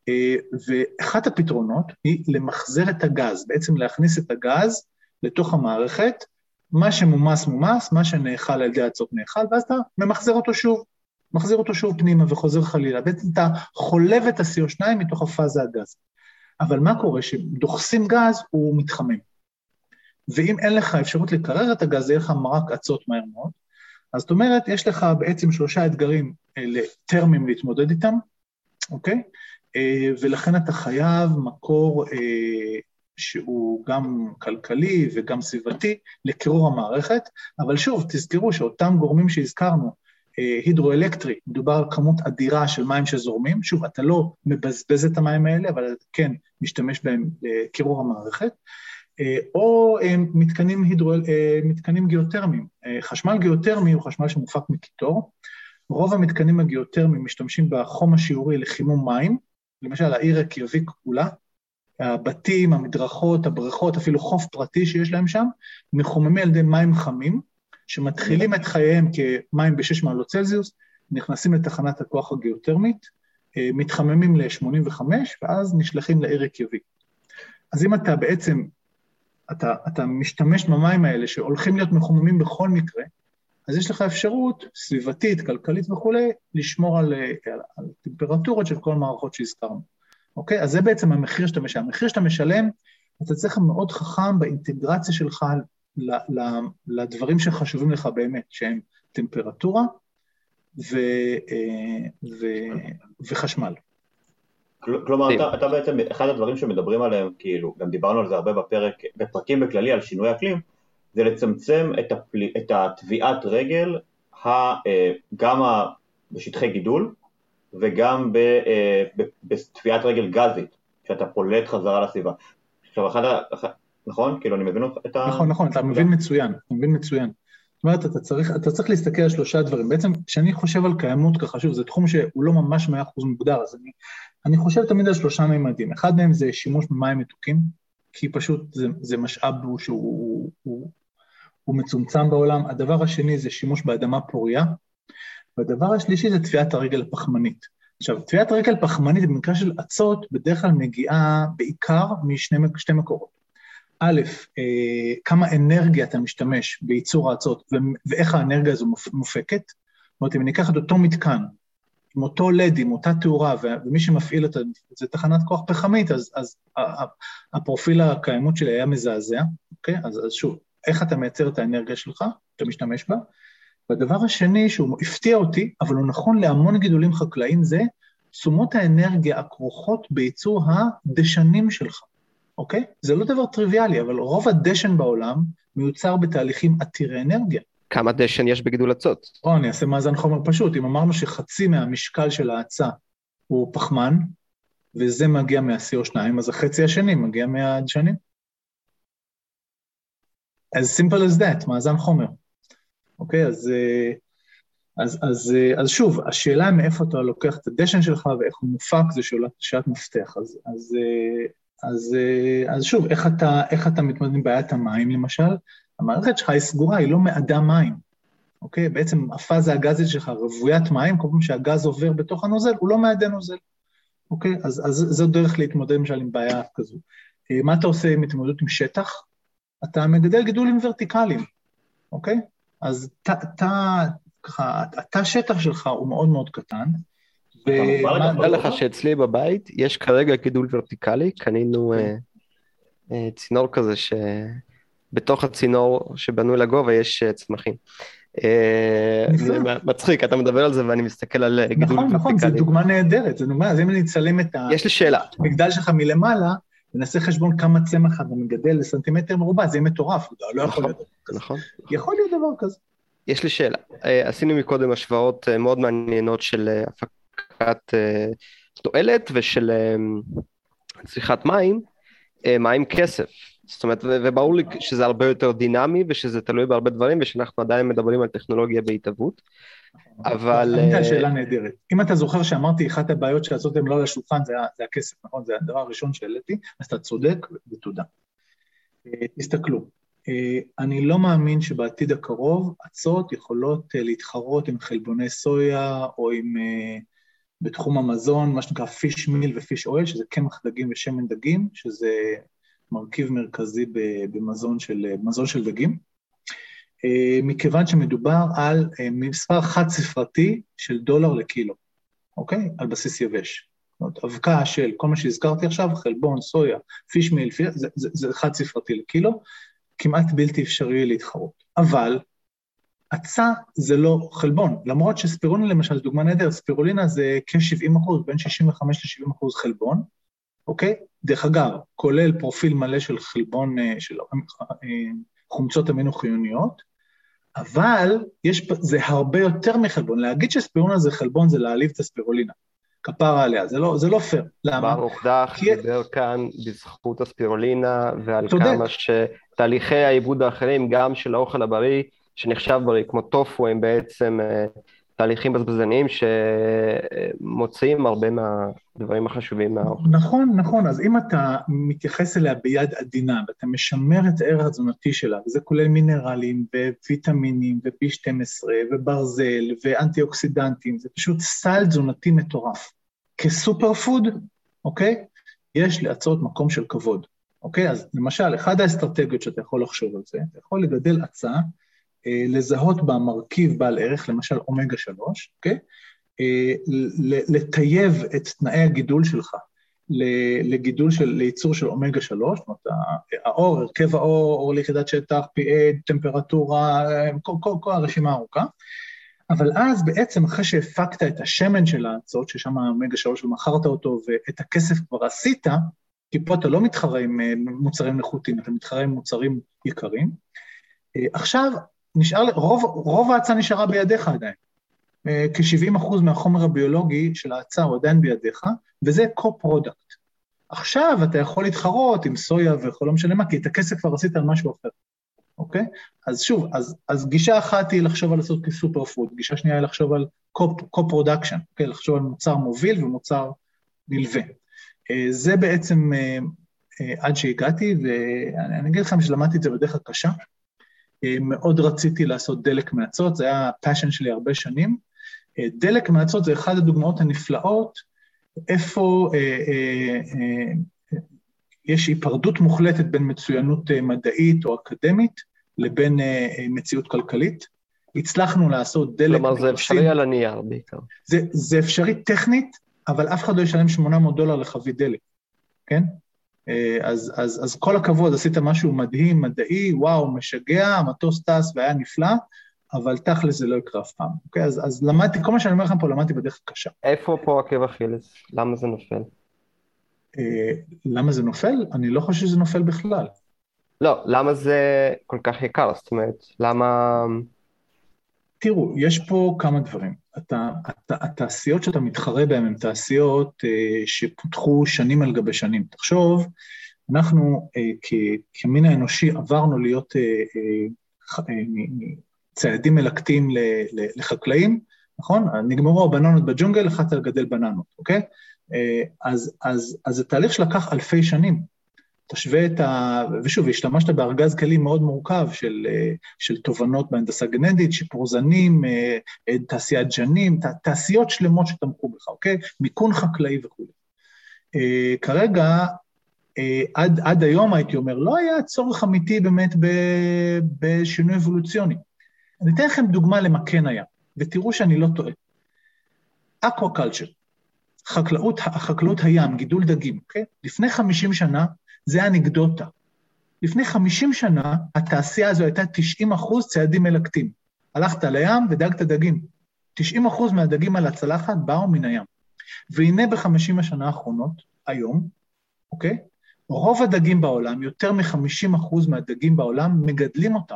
אה, ואחת הפתרונות היא למחזר את הגז, בעצם להכניס את הגז לתוך המערכת מה שמומס מומס, מה שנאכל על ידי האצות נאכל, ואז אתה ממחזר אותו שוב, מחזיר אותו שוב פנימה וחוזר חלילה. בעצם אתה חולב את ה-CO2 מתוך הפאזה הגז. אבל מה קורה? כשדוחסים גז, הוא מתחמם. ואם אין לך אפשרות לקרר את הגז, יהיה לך מרק אצות מהר מאוד. אז זאת אומרת, יש לך בעצם שלושה אתגרים אה, טרמיים להתמודד איתם, אוקיי? אה, ולכן אתה חייב מקור אה, שהוא גם כלכלי וגם סביבתי לקירור המערכת, אבל שוב, תזכרו שאותם גורמים שהזכרנו, הידרואלקטרי, מדובר על כמות אדירה של מים שזורמים, שוב, אתה לא מבזבז את המים האלה, אבל כן משתמש בהם לקירור המערכת, או מתקנים, הידרו, מתקנים גיאותרמיים. חשמל גיאותרמי הוא חשמל שמופק מקיטור, רוב המתקנים הגיאותרמיים משתמשים בחום השיעורי לחימום מים, למשל העיר הקיאביק כולה, הבתים, המדרכות, הבריכות, אפילו חוף פרטי שיש להם שם, מחוממים על ידי מים חמים, שמתחילים את חייהם כמים ב-6 מעלות צלזיוס, נכנסים לתחנת הכוח הגיאותרמית, אה, מתחממים ל-85, ואז נשלחים לעיר הקיאביק. אז אם אתה בעצם, אתה, אתה משתמש במים האלה שהולכים להיות מחוממים בכל מקרה, אז יש לך אפשרות סביבתית, כלכלית וכולי, לשמור על, על, על טמפרטורות של כל המערכות שהזכרנו. אוקיי? אז זה בעצם המחיר שאתה משלם. המחיר שאתה משלם, אתה צריך מאוד חכם באינטגרציה שלך לדברים שחשובים לך באמת, שהם טמפרטורה ו, אה, ו, וחשמל. כלומר, אתה, אתה בעצם, אחד הדברים שמדברים עליהם, כאילו, גם דיברנו על זה הרבה בפרק, בפרקים בכללי על שינוי אקלים, זה לצמצם את, הפל... את הטביעת רגל ה... אה, גם ה... בשטחי גידול וגם אה, בטביעת רגל גזית, שאתה פולט חזרה לסביבה. עכשיו, אחד. נכון? כאילו, אני מבין את ה... נכון, נכון, אתה מבין מצוין, אתה מבין מצוין. זאת אומרת, אתה צריך, אתה צריך להסתכל על שלושה דברים. בעצם, כשאני חושב על קיימות ככה, שוב, זה תחום שהוא לא ממש מאה אחוז מוגדר, אז אני, אני חושב תמיד על שלושה מימדים. אחד מהם זה שימוש במים מתוקים, כי פשוט זה, זה משאב שהוא הוא, הוא מצומצם בעולם. הדבר השני זה שימוש באדמה פוריה, והדבר השלישי זה טביעת הרגל הפחמנית. עכשיו, טביעת רגל פחמנית במקרה של אצות בדרך כלל מגיעה בעיקר משני מקורות. א', אה, כמה אנרגיה אתה משתמש בייצור האצות ואיך האנרגיה הזו מופקת. זאת אומרת, אם אני אקח את אותו מתקן, עם אותו לד, עם אותה תאורה, ומי שמפעיל את זה תחנת כוח פחמית, אז, אז הפרופיל הקיימות שלי היה מזעזע, אוקיי? אז, אז שוב, איך אתה מייצר את האנרגיה שלך, אתה משתמש בה. והדבר השני, שהוא הפתיע אותי, אבל הוא נכון להמון גידולים חקלאיים, זה תשומות האנרגיה הכרוכות בייצור הדשנים שלך, אוקיי? זה לא דבר טריוויאלי, אבל רוב הדשן בעולם מיוצר בתהליכים עתירי אנרגיה. כמה דשן יש בגידול אצות? או, אני אעשה מאזן חומר פשוט. אם אמרנו שחצי מהמשקל של האצה הוא פחמן, וזה מגיע מה-CO2, אז החצי השני מגיע מהדשנים. as simple as that, מאזן חומר. אוקיי, אז, אז, אז, אז שוב, השאלה מאיפה אתה לוקח את הדשן שלך ואיך הוא מופק, זה שאלת, שאלת מפתח. אז, אז, אז, אז שוב, איך אתה, איך אתה מתמודד עם בעיית המים, למשל? המערכת שלך היא סגורה, היא לא מעדה מים. אוקיי? בעצם הפאזה הגזית שלך רוויית מים, כל פעם שהגז עובר בתוך הנוזל, הוא לא מעדה נוזל. אוקיי? אז, אז זו דרך להתמודד למשל עם בעיה כזו. מה אתה עושה עם התמודדות עם שטח? אתה מגדל גידולים ורטיקליים, אוקיי? אז אתה, ככה, התא שטח שלך הוא מאוד מאוד קטן. אני לך שאצלי בבית יש כרגע גידול ורטיקלי, קנינו אה, אה, צינור כזה שבתוך הצינור שבנוי לגובה יש אה, צמחים. מצחיק, אתה מדבר על זה ואני מסתכל על גידול ורטיקלי. נכון, נכון, זו דוגמה נהדרת, זו דוגמה, אז אם אני אצלם את המגדל שלך מלמעלה, ונעשה חשבון כמה צמח אתה מגדל לסנטימטר מרובע, זה יהיה מטורף, לא יכול להיות. נכון. יכול להיות דבר כזה. יש לי שאלה, אה, עשינו מקודם השוואות אה, מאוד מעניינות של אה, הפקת תועלת ושל צריכת מים, מים כסף. זאת אומרת, וברור לי שזה הרבה יותר דינמי ושזה תלוי בהרבה דברים ושאנחנו עדיין מדברים על טכנולוגיה בהתהוות. אבל... ענית על שאלה נהדרת. אם אתה זוכר שאמרתי, אחת הבעיות שעשות הן לא על השולחן זה, הכסף, נכון? זה הדבר הראשון שהעליתי, אז אתה צודק ותודה. אה, תסתכלו, אה, אני לא מאמין שבעתיד הקרוב אצות יכולות אה, להתחרות עם חלבוני סויה או עם, בתחום המזון, מה שנקרא פיש מיל ופיש אויל, שזה קמח דגים ושמן דגים, שזה מרכיב מרכזי במזון של, של דגים. אה, מכיוון שמדובר על אה, מספר חד-ספרתי של דולר לקילו, אוקיי? על בסיס יבש. זאת אומרת, אבקה של כל מה שהזכרתי עכשיו, חלבון, סויה, פישמיל, זה, זה, זה חד-ספרתי לקילו, כמעט בלתי אפשרי להתחרות. אבל עצה זה לא חלבון, למרות שספירולין למשל זו דוגמה נהדרת, ספירולינה זה כ-70 אחוז, בין 65 ל-70 אחוז חלבון, אוקיי? דרך אגב, כולל פרופיל מלא של חלבון, אה, של חומצות אמינו חיוניות, אבל יש, זה הרבה יותר מחלבון. להגיד שספירולina זה חלבון זה להעליב את הספירולינה. כפרה עליה, זה לא, זה לא פייר. למה? ברוך דח כי... דיבר כאן בזכות הספירולינה ועל צודק. כמה שתהליכי העיבוד האחרים, גם של האוכל הבריא, שנחשב בריא, כמו טופו, הם בעצם אה, תהליכים בזבזניים שמוציאים הרבה מהדברים החשובים מהאוכל. נכון, נכון, אז אם אתה מתייחס אליה ביד עדינה ואתה משמר את הערך התזונתי שלה, וזה כולל מינרלים וויטמינים ו-B12 וברזל ואנטי אוקסידנטים, זה פשוט סל תזונתי מטורף. כסופר פוד, אוקיי? יש להצעות מקום של כבוד, אוקיי? אז למשל, אחת האסטרטגיות שאתה יכול לחשוב על זה, אתה יכול לגדל אה, לזהות בה מרכיב בעל ערך, למשל אומגה 3, אוקיי? אה, לטייב את תנאי הגידול שלך לגידול של, לייצור של אומגה 3, זאת אומרת, האור, הרכב האור, אור ליחידת שטח, pH, טמפרטורה, כל, כל, כל הרשימה הארוכה. אבל אז בעצם אחרי שהפקת את השמן של האצות, ששם אומגה 3 ומכרת אותו, ואת הכסף כבר עשית, כי פה אתה לא מתחרה עם אה, מוצרים נחותים, אתה מתחרה עם מוצרים יקרים. עכשיו נשאר, רוב, רוב ההצעה נשארה בידיך עדיין. אה, כ-70% מהחומר הביולוגי של ההצעה הוא עדיין בידיך, וזה co-product. עכשיו אתה יכול להתחרות עם סויה וכל לא משנה מה, כי את הכסף כבר עשית על משהו אחר, אוקיי? אז שוב, אז, אז גישה אחת היא לחשוב על לעשות כ super food, גישה שנייה היא לחשוב על co-production, אוקיי? לחשוב על מוצר מוביל ומוצר נלווה. אה, זה בעצם אה, עד שהגעתי, ואני אגיד לכם שלמדתי את זה בדרך הקשה. מאוד רציתי לעשות דלק מאצות, זה היה ה passion שלי הרבה שנים. דלק מאצות זה אחת הדוגמאות הנפלאות, איפה אה, אה, אה, יש היפרדות מוחלטת בין מצוינות אה, מדעית או אקדמית לבין אה, אה, מציאות כלכלית. הצלחנו לעשות דלק... כלומר, זה אפשרי על הנייר בעיקר. זה, זה אפשרי טכנית, אבל אף אחד לא ישלם 800 דולר לחבית דלק, כן? אה, אז, אז, אז כל הכבוד, עשית משהו מדהים, מדעי, וואו, משגע, המטוס טס והיה נפלא, אבל תכל'ס זה לא יקרה אף פעם, אוקיי? אז, אז למדתי, כל מה שאני אומר לכם פה, למדתי בדרך קשה. איפה פה עקב אכילס? למה זה נופל? אה, למה זה נופל? אני לא חושב שזה נופל בכלל. לא, למה זה כל כך יקר? זאת אומרת, למה... תראו, יש פה כמה דברים. אתה, התעשיות שאתה מתחרה בהן הן תעשיות אה, שפותחו שנים על גבי שנים. תחשוב, אנחנו אה, כמין האנושי עברנו להיות אה, ציידים מלקטים לחקלאים, נכון? נגמרו הבננות בג'ונגל, החלטת לגדל בננות, אוקיי? אז, אז, אז זה תהליך שלקח אלפי שנים. תשווה את ה... ושוב, השתמשת בארגז כלים מאוד מורכב של, אה, של תובנות בהנדסה גנטית, שיפור זנים, אה, אה, תעשיית ג'נים, תעשיות שלמות שתמכו בך, אוקיי? מיכון חקלאי וכו'. כרגע, עד, עד היום הייתי אומר, לא היה צורך אמיתי באמת בשינוי אבולוציוני. אני אתן לכם דוגמה למה כן היה, ותראו שאני לא טועה. aquaculture, חקלאות, חקלאות הים, גידול דגים, אוקיי? לפני 50 שנה זה אנקדוטה. לפני 50 שנה התעשייה הזו הייתה 90 אחוז ציידים מלקטים. הלכת לים ודגת דגים. 90 אחוז מהדגים על הצלחת באו מן הים. והנה בחמישים השנה האחרונות, היום, אוקיי? רוב הדגים בעולם, יותר מ-50 אחוז מהדגים בעולם, מגדלים אותם.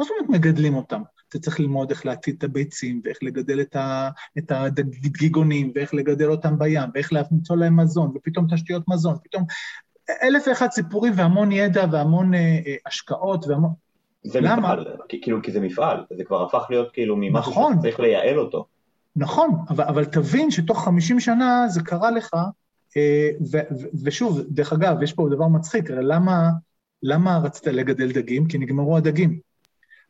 מה זאת אומרת מגדלים אותם? אתה צריך ללמוד איך להטיל את הביצים, ואיך לגדל את, ה, את הדגיגונים, ואיך לגדל אותם בים, ואיך למצוא להם מזון, ופתאום תשתיות מזון, פתאום אלף ואחד סיפורים והמון ידע והמון אה, אה, השקעות והמון... זה למה? מפעל, כאילו, כי זה מפעל, זה כבר הפך להיות כאילו ממשהו נכון. שצריך לייעל אותו. נכון, אבל, אבל תבין שתוך 50 שנה זה קרה לך, אה, ו, ו, ושוב, דרך אגב, יש פה דבר מצחיק, הרי למה, למה רצית לגדל דגים? כי נגמרו הדגים.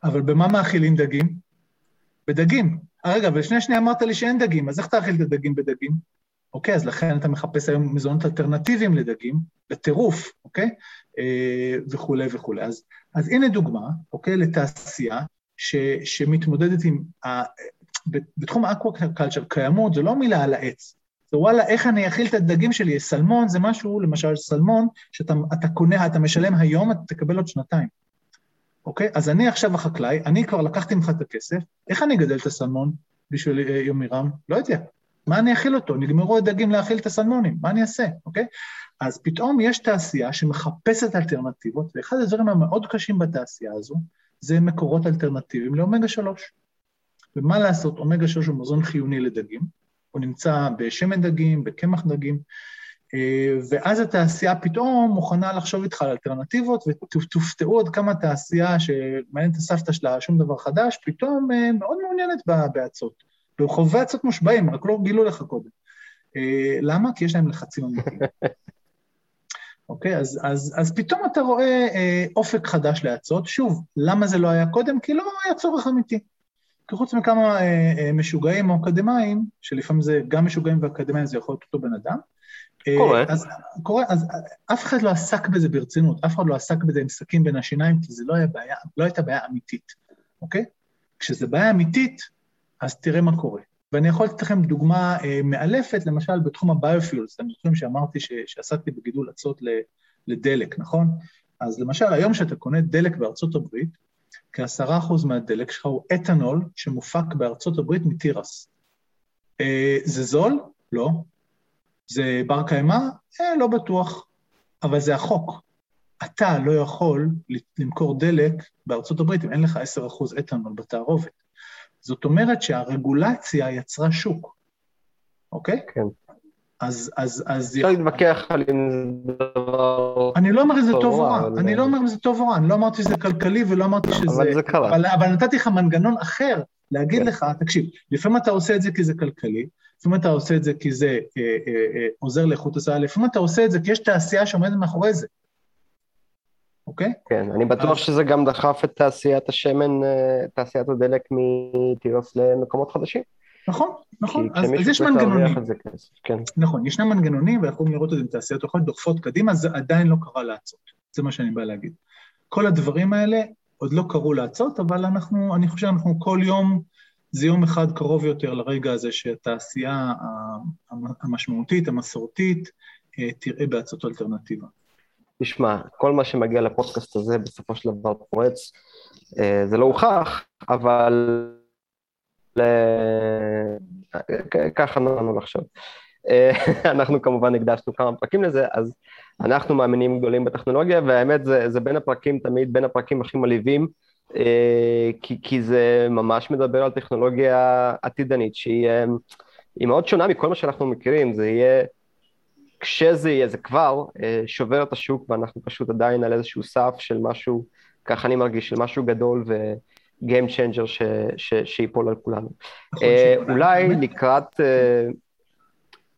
אבל במה מאכילים דגים? בדגים. רגע, אבל שנייה שנייה אמרת לי שאין דגים, אז איך תאכיל את הדגים בדגים? אוקיי? אז לכן אתה מחפש היום מזונות אלטרנטיביים לדגים, בטירוף, אוקיי? אה, וכולי וכולי. אז, אז הנה דוגמה, אוקיי? לתעשייה ש, שמתמודדת עם, ה, בתחום ה aquaculture, קיימות זה לא מילה על העץ, זה וואלה, איך אני אכיל את הדגים שלי? סלמון זה משהו, למשל סלמון, שאתה קונה, אתה משלם היום, אתה תקבל עוד שנתיים. אוקיי? אז אני עכשיו החקלאי, אני כבר לקחתי ממך את הכסף, איך אני אגדל את הסלמון בשביל אה, יומירם? לא יודע. מה אני אכיל אותו? נגמרו הדגים להאכיל את הסלמונים, מה אני אעשה, אוקיי? אז פתאום יש תעשייה שמחפשת אלטרנטיבות, ואחד הדברים המאוד קשים בתעשייה הזו, זה מקורות אלטרנטיביים לאומגה 3. ומה לעשות, אומגה 3 הוא מזון חיוני לדגים, הוא נמצא בשמן דגים, בקמח דגים, אה, ואז התעשייה פתאום מוכנה לחשוב איתך על אלטרנטיבות, ותופתעו עוד כמה תעשייה שמעניינת את הסבתא שלה שום דבר חדש, פתאום אה, מאוד מעוניינת באצות. וחובבי אצות מושבעים, רק לא גילו לך קודם. אה, למה? כי יש להם לחצים אמיתיים. אוקיי? okay, אז, אז, אז פתאום אתה רואה אה, אופק חדש לאצות. שוב, למה זה לא היה קודם? כי לא היה צורך אמיתי. כי חוץ מכמה אה, אה, משוגעים או אקדמאים, שלפעמים זה גם משוגעים ואקדמאים, זה יכול להיות אותו בן אדם, קורה. אז, קורה, אז אף אחד לא עסק בזה ברצינות, אף אחד לא עסק בזה עם סכין בין השיניים, כי זה לא, היה בעיה, לא הייתה בעיה אמיתית, אוקיי? כשזה בעיה אמיתית, אז תראה מה קורה. ואני יכול לתת לכם דוגמה אה, מאלפת, למשל בתחום הביופיולס, אתם זוכרים שאמרתי ש, שעסקתי בגידול אצות לדלק, נכון? אז למשל, היום שאתה קונה דלק בארצות הברית, כעשרה אחוז מהדלק שלך הוא אתנול שמופק בארצות הברית מתירס. אה, זה זול? לא. זה בר קיימא? אה, לא בטוח, אבל זה החוק. אתה לא יכול למכור דלק בארצות הברית אם אין לך 10% אתנול בתערובת. זאת אומרת שהרגולציה יצרה שוק, אוקיי? כן. אז, אז, אז... אפשר להתווכח על אם זה דבר... אני לא אומר אם זה טוב או רע, אני לא אומר אם זה טוב או רע, אני לא אמרתי שזה כלכלי ולא אמרתי שזה... אבל זה קרה. אבל, אבל נתתי לך מנגנון אחר להגיד כן. לך, תקשיב, לפעמים אתה עושה את זה כי זה כלכלי, לפעמים אתה עושה את זה כי זה אה, אה, אה, עוזר לאיכות הסביבה, לפעמים אתה עושה את זה כי יש תעשייה שעומדת מאחורי זה. אוקיי? כן, אני בטוח אז... שזה גם דחף את תעשיית השמן, אה, תעשיית הדלק מתירוס למקומות חדשים. נכון, נכון, אז, אז יש מנגנונים. כן. נכון, ישנם מנגנונים, ואנחנו יכולים לראות את זה עם תעשיות אוכל דוחפות קדימה, זה עדיין לא קרה לעצות, זה מה שאני בא להגיד. כל הדברים האלה עוד לא קרו לעצות, אבל אנחנו, אני חושב שאנחנו כל יום, זה יום אחד קרוב יותר לרגע הזה שהתעשייה המשמעותית, המסורתית, אה, תראה בעצות אלטרנטיבה. תשמע, כל מה שמגיע לפודקאסט הזה בסופו של דבר פורץ, אה, זה לא הוכח, אבל ככה נורא לחשוב. אה, אנחנו כמובן הקדשנו כמה פרקים לזה, אז אנחנו מאמינים גדולים בטכנולוגיה, והאמת זה, זה בין הפרקים, תמיד בין הפרקים הכי מלהיבים, אה, כי, כי זה ממש מדבר על טכנולוגיה עתידנית, שהיא מאוד שונה מכל מה שאנחנו מכירים, זה יהיה... כשזה יהיה, זה כבר אה, שובר את השוק ואנחנו פשוט עדיין על איזשהו סף של משהו, ככה אני מרגיש, של משהו גדול ו-game changer ש, ש, שיפול על כולנו. נכון, אה, אולי לקראת אה,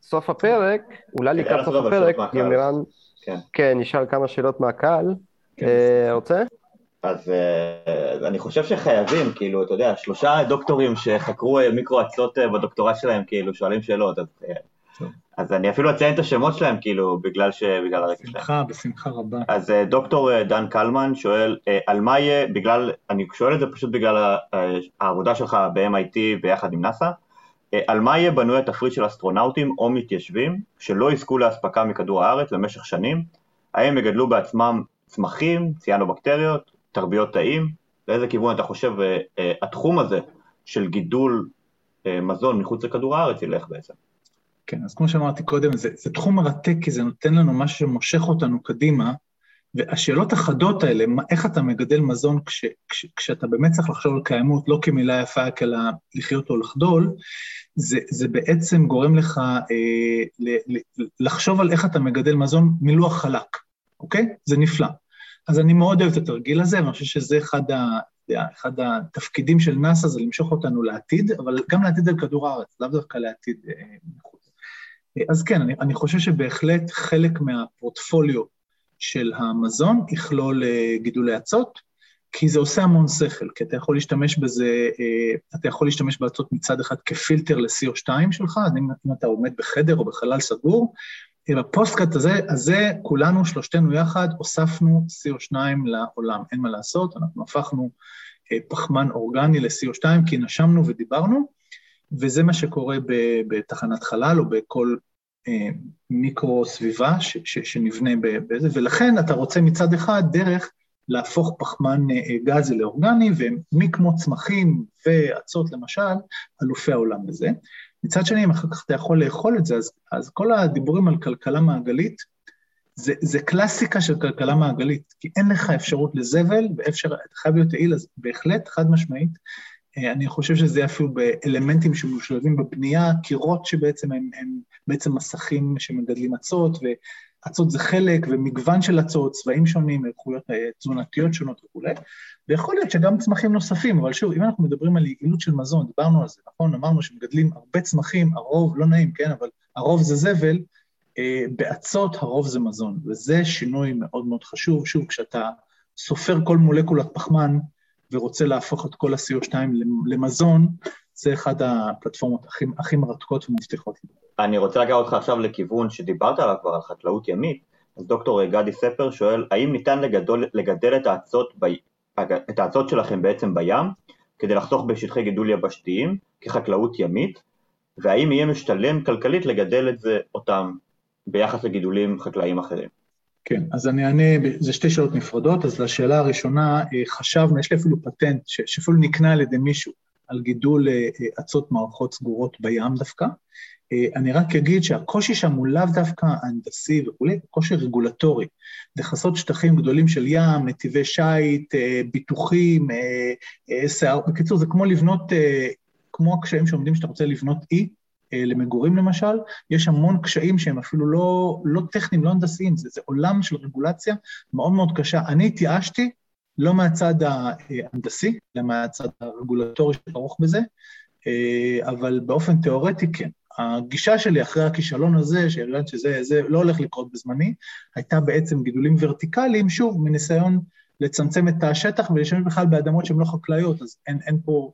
סוף הפרק, אולי לקראת סוף הפרק, יומירן, כן. כן, נשאל כמה שאלות מהקהל. כן. רוצה? אז אני חושב שחייבים, כאילו, אתה יודע, שלושה דוקטורים שחקרו מיקרו אצות בדוקטורט שלהם, כאילו, שואלים שאלות, אז אז אני אפילו אציין את השמות שלהם, כאילו, בגלל ש... בגלל הרקע שלהם. בשמחה, בשמחה רבה. אז אה, דוקטור אה, דן קלמן שואל, אה, על מה יהיה, בגלל, אני שואל את זה פשוט בגלל העבודה שלך ב-MIT ביחד עם נאס"א, על מה יהיה בנוי התפריט של אסטרונאוטים או מתיישבים שלא יזכו לאספקה מכדור הארץ במשך שנים? האם יגדלו בעצמם צמחים, ציאנובקטריות, תרביות תאים? לאיזה כיוון אתה חושב התחום הזה של גידול מזון מחוץ לכדור הארץ ילך בעצם? כן, אז כמו שאמרתי קודם, זה, זה תחום מרתק, כי זה נותן לנו משהו שמושך אותנו קדימה, והשאלות החדות האלה, מה, איך אתה מגדל מזון כש, כש, כשאתה באמת צריך לחשוב על קיימות, לא כמילה יפה, אלא לחיות או לחדול, זה, זה בעצם גורם לך אה, ל, ל, לחשוב על איך אתה מגדל מזון מלוח חלק, אוקיי? זה נפלא. אז אני מאוד אוהב את התרגיל הזה, ואני חושב שזה אחד, ה, אחד התפקידים של נאס"א, זה למשוך אותנו לעתיד, אבל גם לעתיד על כדור הארץ, לאו דווקא לעתיד אה, אז כן, אני, אני חושב שבהחלט חלק מהפורטפוליו של המזון יכלול אה, גידולי אצות, כי זה עושה המון שכל, כי אתה יכול להשתמש בזה, אה, אתה יכול להשתמש באצות מצד אחד כפילטר ל-CO2 שלך, אז אם, אם אתה עומד בחדר או בחלל סגור, אה, בפוסטקאט הזה, הזה כולנו, שלושתנו יחד, הוספנו CO2 לעולם, אין מה לעשות, אנחנו הפכנו פחמן אורגני ל-CO2, כי נשמנו ודיברנו, וזה מה שקורה בתחנת חלל או בכל מיקרו-סביבה שנבנה בזה, ולכן אתה רוצה מצד אחד דרך להפוך פחמן גזי לאורגני, ומי כמו צמחים ואצות למשל, אלופי העולם בזה. מצד שני, אם אחר כך אתה יכול לאכול את זה, אז, אז כל הדיבורים על כלכלה מעגלית, זה, זה קלאסיקה של כלכלה מעגלית, כי אין לך אפשרות לזבל, ואפשר, אתה חייב להיות יעיל, אז בהחלט, חד משמעית, אה, אני חושב שזה אפילו באלמנטים שמשולבים בבנייה, קירות שבעצם הם, הם בעצם מסכים שמגדלים אצות, ואצות זה חלק, ומגוון של אצות, צבעים שונים, איכויות אה, תזונתיות שונות וכולי, ויכול להיות שגם צמחים נוספים, אבל שוב, אם אנחנו מדברים על יעילות של מזון, דיברנו על זה, נכון? אמרנו שמגדלים הרבה צמחים, הרוב, לא נעים, כן, אבל הרוב זה זבל, אה, באצות הרוב זה מזון, וזה שינוי מאוד מאוד חשוב. שוב, כשאתה סופר כל מולקולת פחמן ורוצה להפוך את כל ה-CO2 למזון, זה אחד הפלטפורמות הכי, הכי מרתקות ומבטיחות. אני רוצה לקחת אותך עכשיו לכיוון שדיברת עליו כבר, על חקלאות ימית. אז דוקטור גדי ספר שואל, האם ניתן לגדול, לגדל את האצות, ב, את האצות שלכם בעצם בים, כדי לחסוך בשטחי גידול יבשתיים כחקלאות ימית, והאם יהיה משתלם כלכלית לגדל את זה אותם ביחס לגידולים חקלאיים אחרים? כן, אז אני אענה, זה שתי שאלות נפרדות, אז לשאלה הראשונה, אה, חשבנו, יש לי אפילו פטנט שאפילו נקנה על ידי מישהו, על גידול אצות אה, מערכות סגורות בים דווקא. אה, אני רק אגיד שהקושי שם הוא לאו דווקא הנדסי וכולי, קושי רגולטורי. לכסות שטחים גדולים של ים, נתיבי שיט, ביטוחים, שיער, בקיצור, זה כמו לבנות, כמו הקשיים שעומדים שאתה רוצה לבנות אי, אה, למגורים למשל, יש המון קשיים שהם אפילו לא, לא טכניים, לא הנדסיים, זה, זה עולם של רגולציה מאוד מאוד קשה. אני התייאשתי, לא מהצד ההנדסי, אלא מהצד הרגולטורי שכרוך בזה, אה, אבל באופן תיאורטי כן. הגישה שלי אחרי הכישלון הזה, שהרגשתי שזה לא הולך לקרות בזמני, הייתה בעצם גידולים ורטיקליים, שוב, מניסיון לצמצם את השטח ולשמש בכלל באדמות שהן לא חקלאיות, אז אין, אין פה...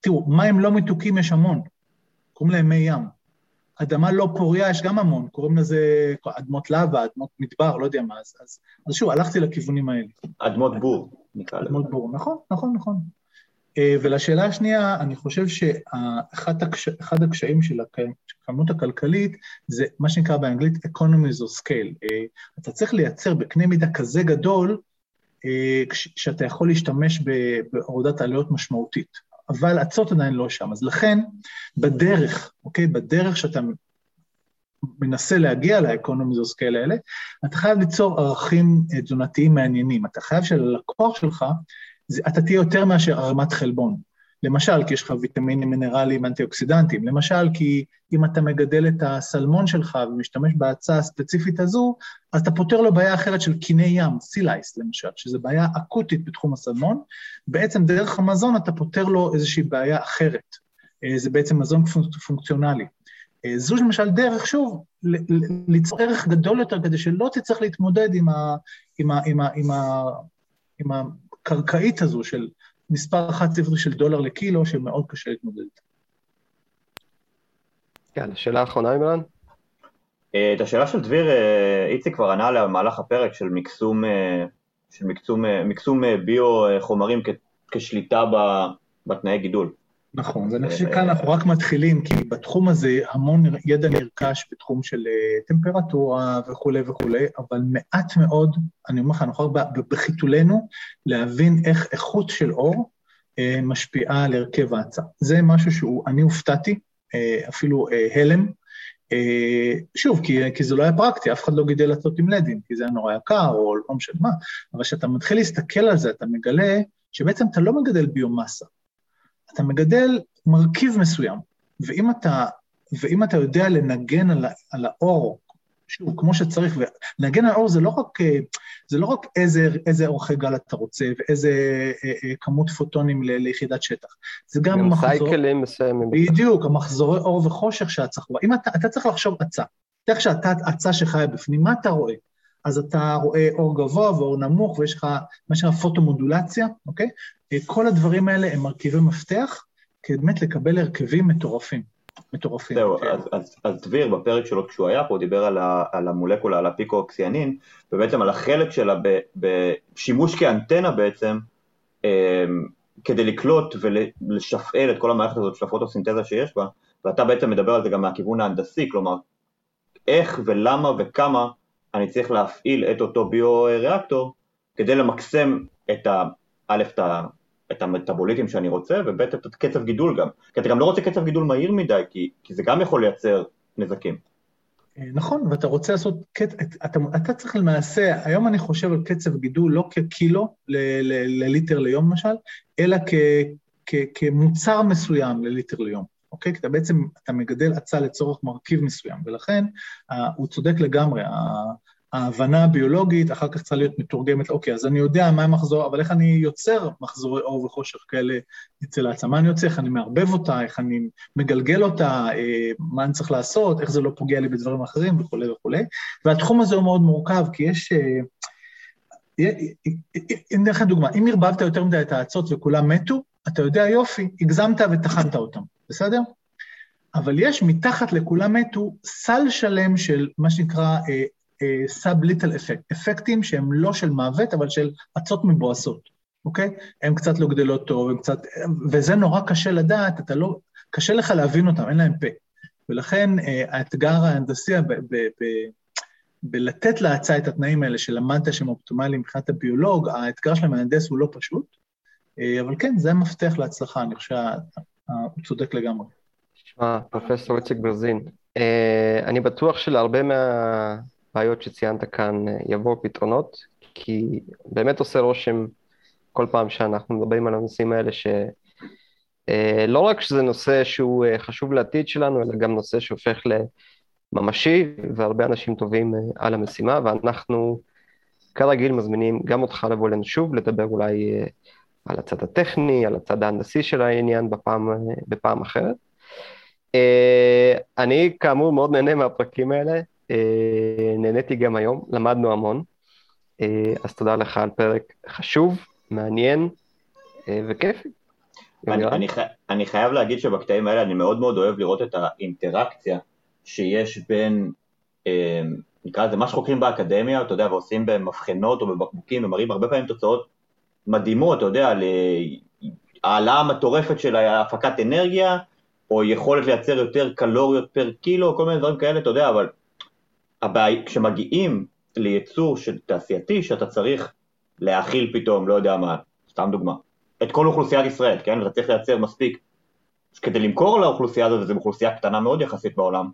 תראו, מים לא מתוקים יש המון, קוראים להם מי ים. אדמה לא פוריה, יש גם המון, קוראים לזה אדמות לבה, אדמות מדבר, לא יודע מה, אז, אז, אז שוב, הלכתי לכיוונים האלה. אדמות בור, נקרא לזה. אדמות בור, נכון, נכון, נכון. אה, ולשאלה השנייה, אני חושב שאחד הקש... הקשיים של הכמות הכלכלית זה מה שנקרא באנגלית economies of scale. אה, אתה צריך לייצר בקנה מידה כזה גדול, אה, שאתה יכול להשתמש בהורדת עלויות משמעותית. אבל אצות עדיין לא שם. אז לכן, בדרך, אוקיי, בדרך שאתה מנסה להגיע לאקונומיזוס כאלה האלה, אתה חייב ליצור ערכים אה, תזונתיים מעניינים. אתה חייב שללקוח שלך, אתה תהיה יותר מאשר ערימת חלבון. למשל, כי יש לך ויטמינים מינרליים אנטי-אוקסידנטיים, למשל, כי אם אתה מגדל את הסלמון שלך ומשתמש בהצעה הספציפית הזו, אז אתה פותר לו בעיה אחרת של קיני ים, סילייס למשל, שזו בעיה אקוטית בתחום הסלמון, בעצם דרך המזון אתה פותר לו איזושהי בעיה אחרת. אה, זה בעצם מזון פונקציונלי. אה, זו למשל דרך, שוב, ליצור ערך גדול יותר כדי שלא תצטרך להתמודד עם, ה, עם, ה, עם, ה, עם, ה, עם הקרקעית הזו של מספר חד ספרי של דולר לקילו, שמאוד קשה להתמודד איתה. כן, שאלה אחרונה, אימרן? אה, את השאלה של דביר, אה, איציק כבר ענה עליה במהלך הפרק של מקסום, אה, של מקסום, מקסום ביו חומרים כשליטה בתנאי גידול. נכון, ואני חושב שכאן אנחנו רק מתחילים, כי בתחום הזה המון ידע נרכש בתחום של טמפרטורה וכולי וכולי, אבל מעט מאוד, אני אומר לך, אנחנו רק בחיתולנו להבין איך איכות של אור משפיעה על הרכב ההצעה. זה משהו שהוא, אני הופתעתי, אפילו הלם. שוב, כי, כי זה לא היה פרקטי, אף אחד לא גידל עצות עם לדים, כי זה היה נורא יקר, או לא משנה מה, אבל כשאתה מתחיל להסתכל על זה, אתה מגלה שבעצם אתה לא מגדל ביומאסה, אתה מגדל מרכיב מסוים, ואם אתה, ואם אתה יודע לנגן על, על האור, שוב, כמו שצריך, ולנגן על האור זה לא רק, זה לא רק איזה, איזה אורכי גל אתה רוצה ואיזה אה, אה, כמות פוטונים ל, ליחידת שטח, זה גם, גם מחזור... סייקלים מסוימים. בדיוק, המחזורי אור וחושך שאת צריך... אם אתה, אתה צריך לחשוב עצה, תראה שאתה עצה שחיה בפנים, מה אתה רואה? אז אתה רואה אור גבוה ואור נמוך, ויש לך מה שנקרא פוטומודולציה, אוקיי? כל הדברים האלה הם מרכיבי מפתח, כדי באמת לקבל הרכבים מטורפים. מטורפים. זהו, אז, אז, אז דביר בפרק שלו כשהוא היה פה, הוא דיבר על, ה, על המולקולה, על הפיקו-אוקסיאנין, ובעצם על החלק שלה בשימוש כאנטנה בעצם, אמ, כדי לקלוט ולשפעל את כל המערכת הזאת של הפוטוסינתזה שיש בה, ואתה בעצם מדבר על זה גם מהכיוון ההנדסי, כלומר, איך ולמה וכמה אני צריך להפעיל את אותו ביו-ריאקטור כדי למקסם את ה... א', את, ה, את המטאבוליטים שאני רוצה, וב', את קצב גידול גם. כי אתה גם לא רוצה קצב גידול מהיר מדי, כי, כי זה גם יכול לייצר נזקים. אה, נכון, ואתה רוצה לעשות, אתה, אתה צריך למעשה, היום אני חושב על קצב גידול לא כקילו לליטר ליום למשל, אלא כ, כ, כמוצר מסוים לליטר ליום, אוקיי? כי אתה בעצם, אתה מגדל עצה לצורך מרכיב מסוים, ולכן הוא צודק לגמרי, ההבנה הביולוגית אחר כך צריכה להיות מתורגמת, אוקיי, אז אני יודע מה המחזור, אבל איך אני יוצר מחזורי אור וחושך כאלה אצל העצמה, מה אני יוצר, איך אני מערבב אותה, איך אני מגלגל אותה, אה, מה אני צריך לעשות, איך זה לא פוגע לי בדברים אחרים? וכולי וכולי. והתחום הזה הוא מאוד מורכב, כי יש... אה, אם נלך לדוגמה, אם ערבבת יותר מדי את האצות וכולם מתו, אתה יודע, יופי, הגזמת וטחנת אותם, בסדר? אבל יש מתחת לכולם מתו סל שלם של מה שנקרא אה, סאב ליטל אפקט, אפקטים שהם לא של מוות, אבל של אצות מבואסות, אוקיי? הן קצת לא גדלות טוב, הן קצת... וזה נורא קשה לדעת, אתה לא... קשה לך להבין אותם, אין להם פה. ולכן אה, האתגר ההנדסי בלתת להצעה את התנאים האלה שלמדת שהם אופטימליים מבחינת הביולוג, האתגר של המהנדס הוא לא פשוט, אה, אבל כן, זה המפתח להצלחה, אני חושב שהוא צודק לגמרי. תשמע, פרופסור איציק ברזין, אה, אני בטוח שלהרבה מה... הבעיות שציינת כאן אה, יבואו פתרונות, כי באמת עושה רושם כל פעם שאנחנו מדברים על הנושאים האלה, שלא אה, רק שזה נושא שהוא אה, חשוב לעתיד שלנו, אלא גם נושא שהופך לממשי, והרבה אנשים טובים על המשימה, ואנחנו כרגיל מזמינים גם אותך לבוא אלינו שוב, לדבר אולי על הצד הטכני, על הצד ההנדסי של העניין בפעם, בפעם אחרת. אני כאמור מאוד נהנה מהפרקים האלה, אה, נהניתי גם היום, למדנו המון, אה, אז תודה לך על פרק חשוב, מעניין אה, וכיפי. אני, אני, אני חייב להגיד שבקטעים האלה אני מאוד מאוד אוהב לראות את האינטראקציה שיש בין, נקרא לזה מה שחוקרים באקדמיה, אתה יודע, ועושים במבחנות או בבקבוקים ומראים הרבה פעמים תוצאות מדהימות, אתה יודע, להעלאה מטורפת של הפקת אנרגיה, או יכולת לייצר יותר קלוריות פר קילו, כל מיני דברים כאלה, אתה יודע, אבל הבעיה, כשמגיעים לייצור של תעשייתי, שאתה צריך להאכיל פתאום, לא יודע מה, סתם דוגמה, את כל אוכלוסיית ישראל, כן? ואתה צריך לייצר מספיק כדי למכור לאוכלוסייה הזאת, וזו אוכלוסייה קטנה מאוד יחסית בעולם,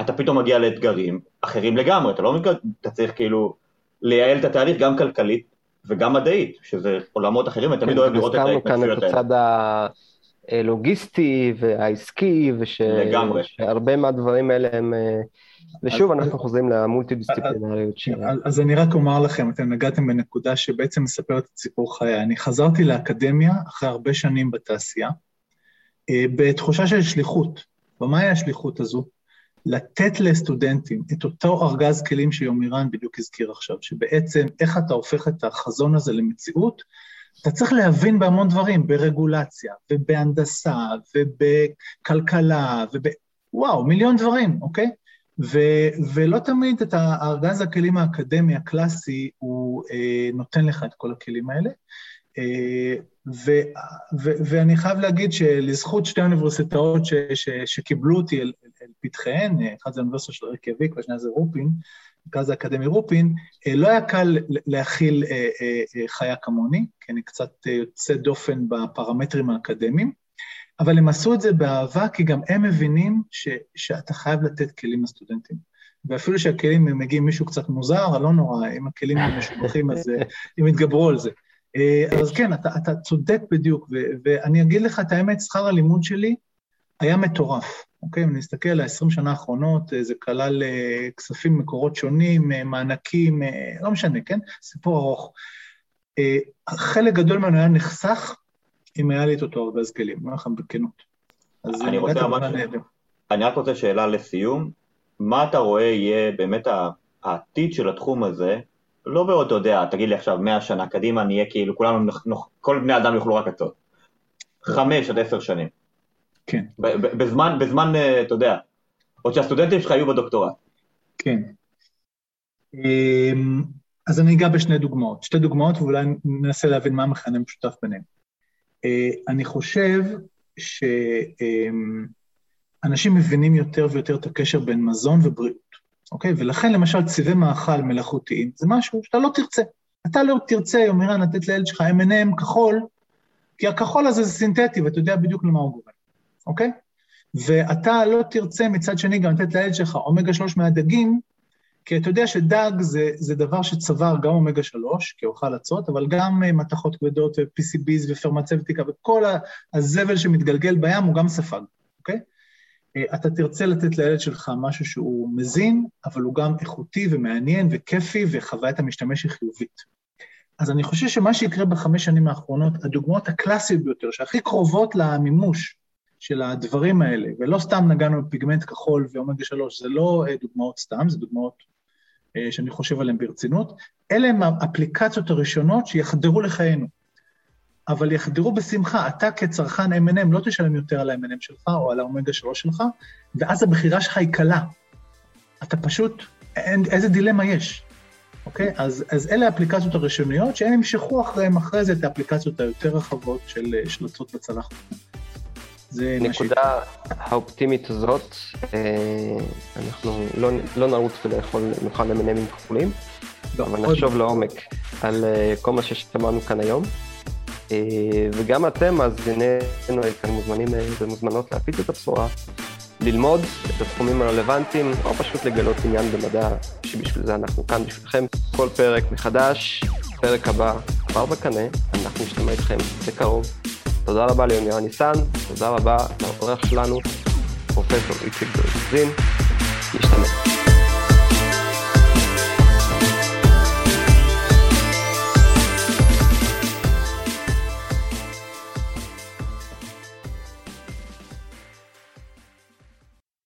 אתה פתאום מגיע לאתגרים אחרים לגמרי, אתה לא אתה צריך כאילו לייעל את התהליך גם כלכלית וגם מדעית, שזה עולמות אחרים, אני תמיד כן, אוהב לראות את ההתנגשויות האלה. הזכרנו כאן את הצד הלוגיסטי והעסקי, ושהרבה מהדברים האלה הם... אה, ושוב, אנחנו חוזרים למולטי דיסציפלינריות ש... אז אני רק אומר לכם, אתם נגעתם בנקודה שבעצם מספרת את סיפור חיי. אני חזרתי לאקדמיה אחרי הרבה שנים בתעשייה, אה, בתחושה של שליחות. ומהי השליחות הזו? לתת לסטודנטים את אותו ארגז כלים שיומירן בדיוק הזכיר עכשיו, שבעצם איך אתה הופך את החזון הזה למציאות, אתה צריך להבין בהמון דברים, ברגולציה, ובהנדסה, ובכלכלה, וב... וואו, מיליון דברים, אוקיי? ו, ולא תמיד את הארגז הכלים האקדמי הקלאסי, הוא אה, נותן לך את כל הכלים האלה. אה, ו, ו, ואני חייב להגיד שלזכות שתי האוניברסיטאות ש, ש, שקיבלו אותי אל, אל פתחיהן, אחת זה האוניברסיטה של רקיאביק והשנייה זה רופין, מרכז האקדמי רופין, אה, לא היה קל להכיל אה, אה, חיה כמוני, כי אני קצת יוצא דופן בפרמטרים האקדמיים. אבל הם עשו את זה באהבה, כי גם הם מבינים ש, שאתה חייב לתת כלים לסטודנטים. ואפילו שהכלים מגיעים מישהו קצת מוזר, לא נורא, אם הכלים משובחים, אז הם יתגברו על זה. אה, אז כן, אתה, אתה צודק בדיוק, ו, ואני אגיד לך את האמת, שכר הלימוד שלי היה מטורף, אוקיי? אם נסתכל על ה-20 שנה האחרונות, אה, זה כלל כספים ממקורות שונים, מענקים, לא משנה, כן? סיפור ארוך. חלק גדול ממנו היה נחסך אם היה לי את אותו ארגז כלים, אני אומר לכם בכנות. אני רוצה ממש... אני רק רוצה שאלה לסיום, מה אתה רואה יהיה באמת העתיד של התחום הזה, לא בעוד, אתה יודע, תגיד לי עכשיו, מאה שנה קדימה נהיה כאילו, כולנו, כל בני אדם יאכלו רק עצות. חמש עד עשר שנים. כן. בזמן, בזמן, אה, אתה יודע, עוד שהסטודנטים שלך יהיו בדוקטורט. כן. אמ, אז אני אגע בשני דוגמאות, שתי דוגמאות ואולי ננסה להבין מה המכנה משותף ביניהם. אני חושב שאנשים מבינים יותר ויותר את הקשר בין מזון ובריאות, אוקיי? ולכן למשל צבעי מאכל מלאכותיים זה משהו שאתה לא תרצה. אתה לא תרצה, יומירן, לתת לילד שלך M&M כחול, כי הכחול הזה זה סינתטי ואתה יודע בדיוק למה הוא גורם, אוקיי? ואתה לא תרצה מצד שני גם לתת לילד שלך אומגה 3 מהדגים, כי אתה יודע שדג זה, זה דבר שצבר גם אומגה 3, כאוכל אצות, אבל גם אה, מתכות כבדות ו-PCBs ופרמצבטיקה וכל הזבל שמתגלגל בים הוא גם ספג? אה, אתה תרצה לתת לילד שלך משהו שהוא מזין, אבל הוא גם איכותי ומעניין וכיפי, וחוויית המשתמש היא חיובית. אז אני חושב שמה שיקרה בחמש שנים האחרונות, הדוגמאות הקלאסיות ביותר, שהכי קרובות למימוש של הדברים האלה, ולא סתם נגענו בפיגמנט כחול ואומגה 3, זה לא אה, דוגמאות סתם, זה דוגמאות אה, שאני חושב עליהן ברצינות, אלה הן האפליקציות הראשונות שיחדרו לחיינו. אבל יחדרו בשמחה, אתה כצרכן M&M לא תשלם יותר על ה-M&M שלך או על האומגה 3 שלך, ואז הבחירה שלך היא קלה. אתה פשוט, אין, איזה דילמה יש, אוקיי? אז, אז אלה האפליקציות הראשוניות, שהם ימשכו אחריהם אחרי זה את האפליקציות היותר רחבות של שלצות בצלחת. זה נקודה האופטימית הזאת, אה, אנחנו לא, לא נרוץ ולאכול, נאכל M&M'ים כחולים, לא, אבל נחשוב לעומק על אה, כל מה ששמענו כאן היום. אה, וגם אתם, מאזיננו, כאן מוזמנים ומוזמנות להפיץ את הבשורה, ללמוד את התחומים הרלוונטיים, או פשוט לגלות עניין במדע, שבשביל זה אנחנו כאן בשבילכם. כל פרק מחדש, פרק הבא כבר בקנה, אנחנו נשתמע איתכם בקרוב. תודה רבה ליומירה ניסן, תודה רבה לעורך שלנו, פרופסור איציק ברזין. נשתמע.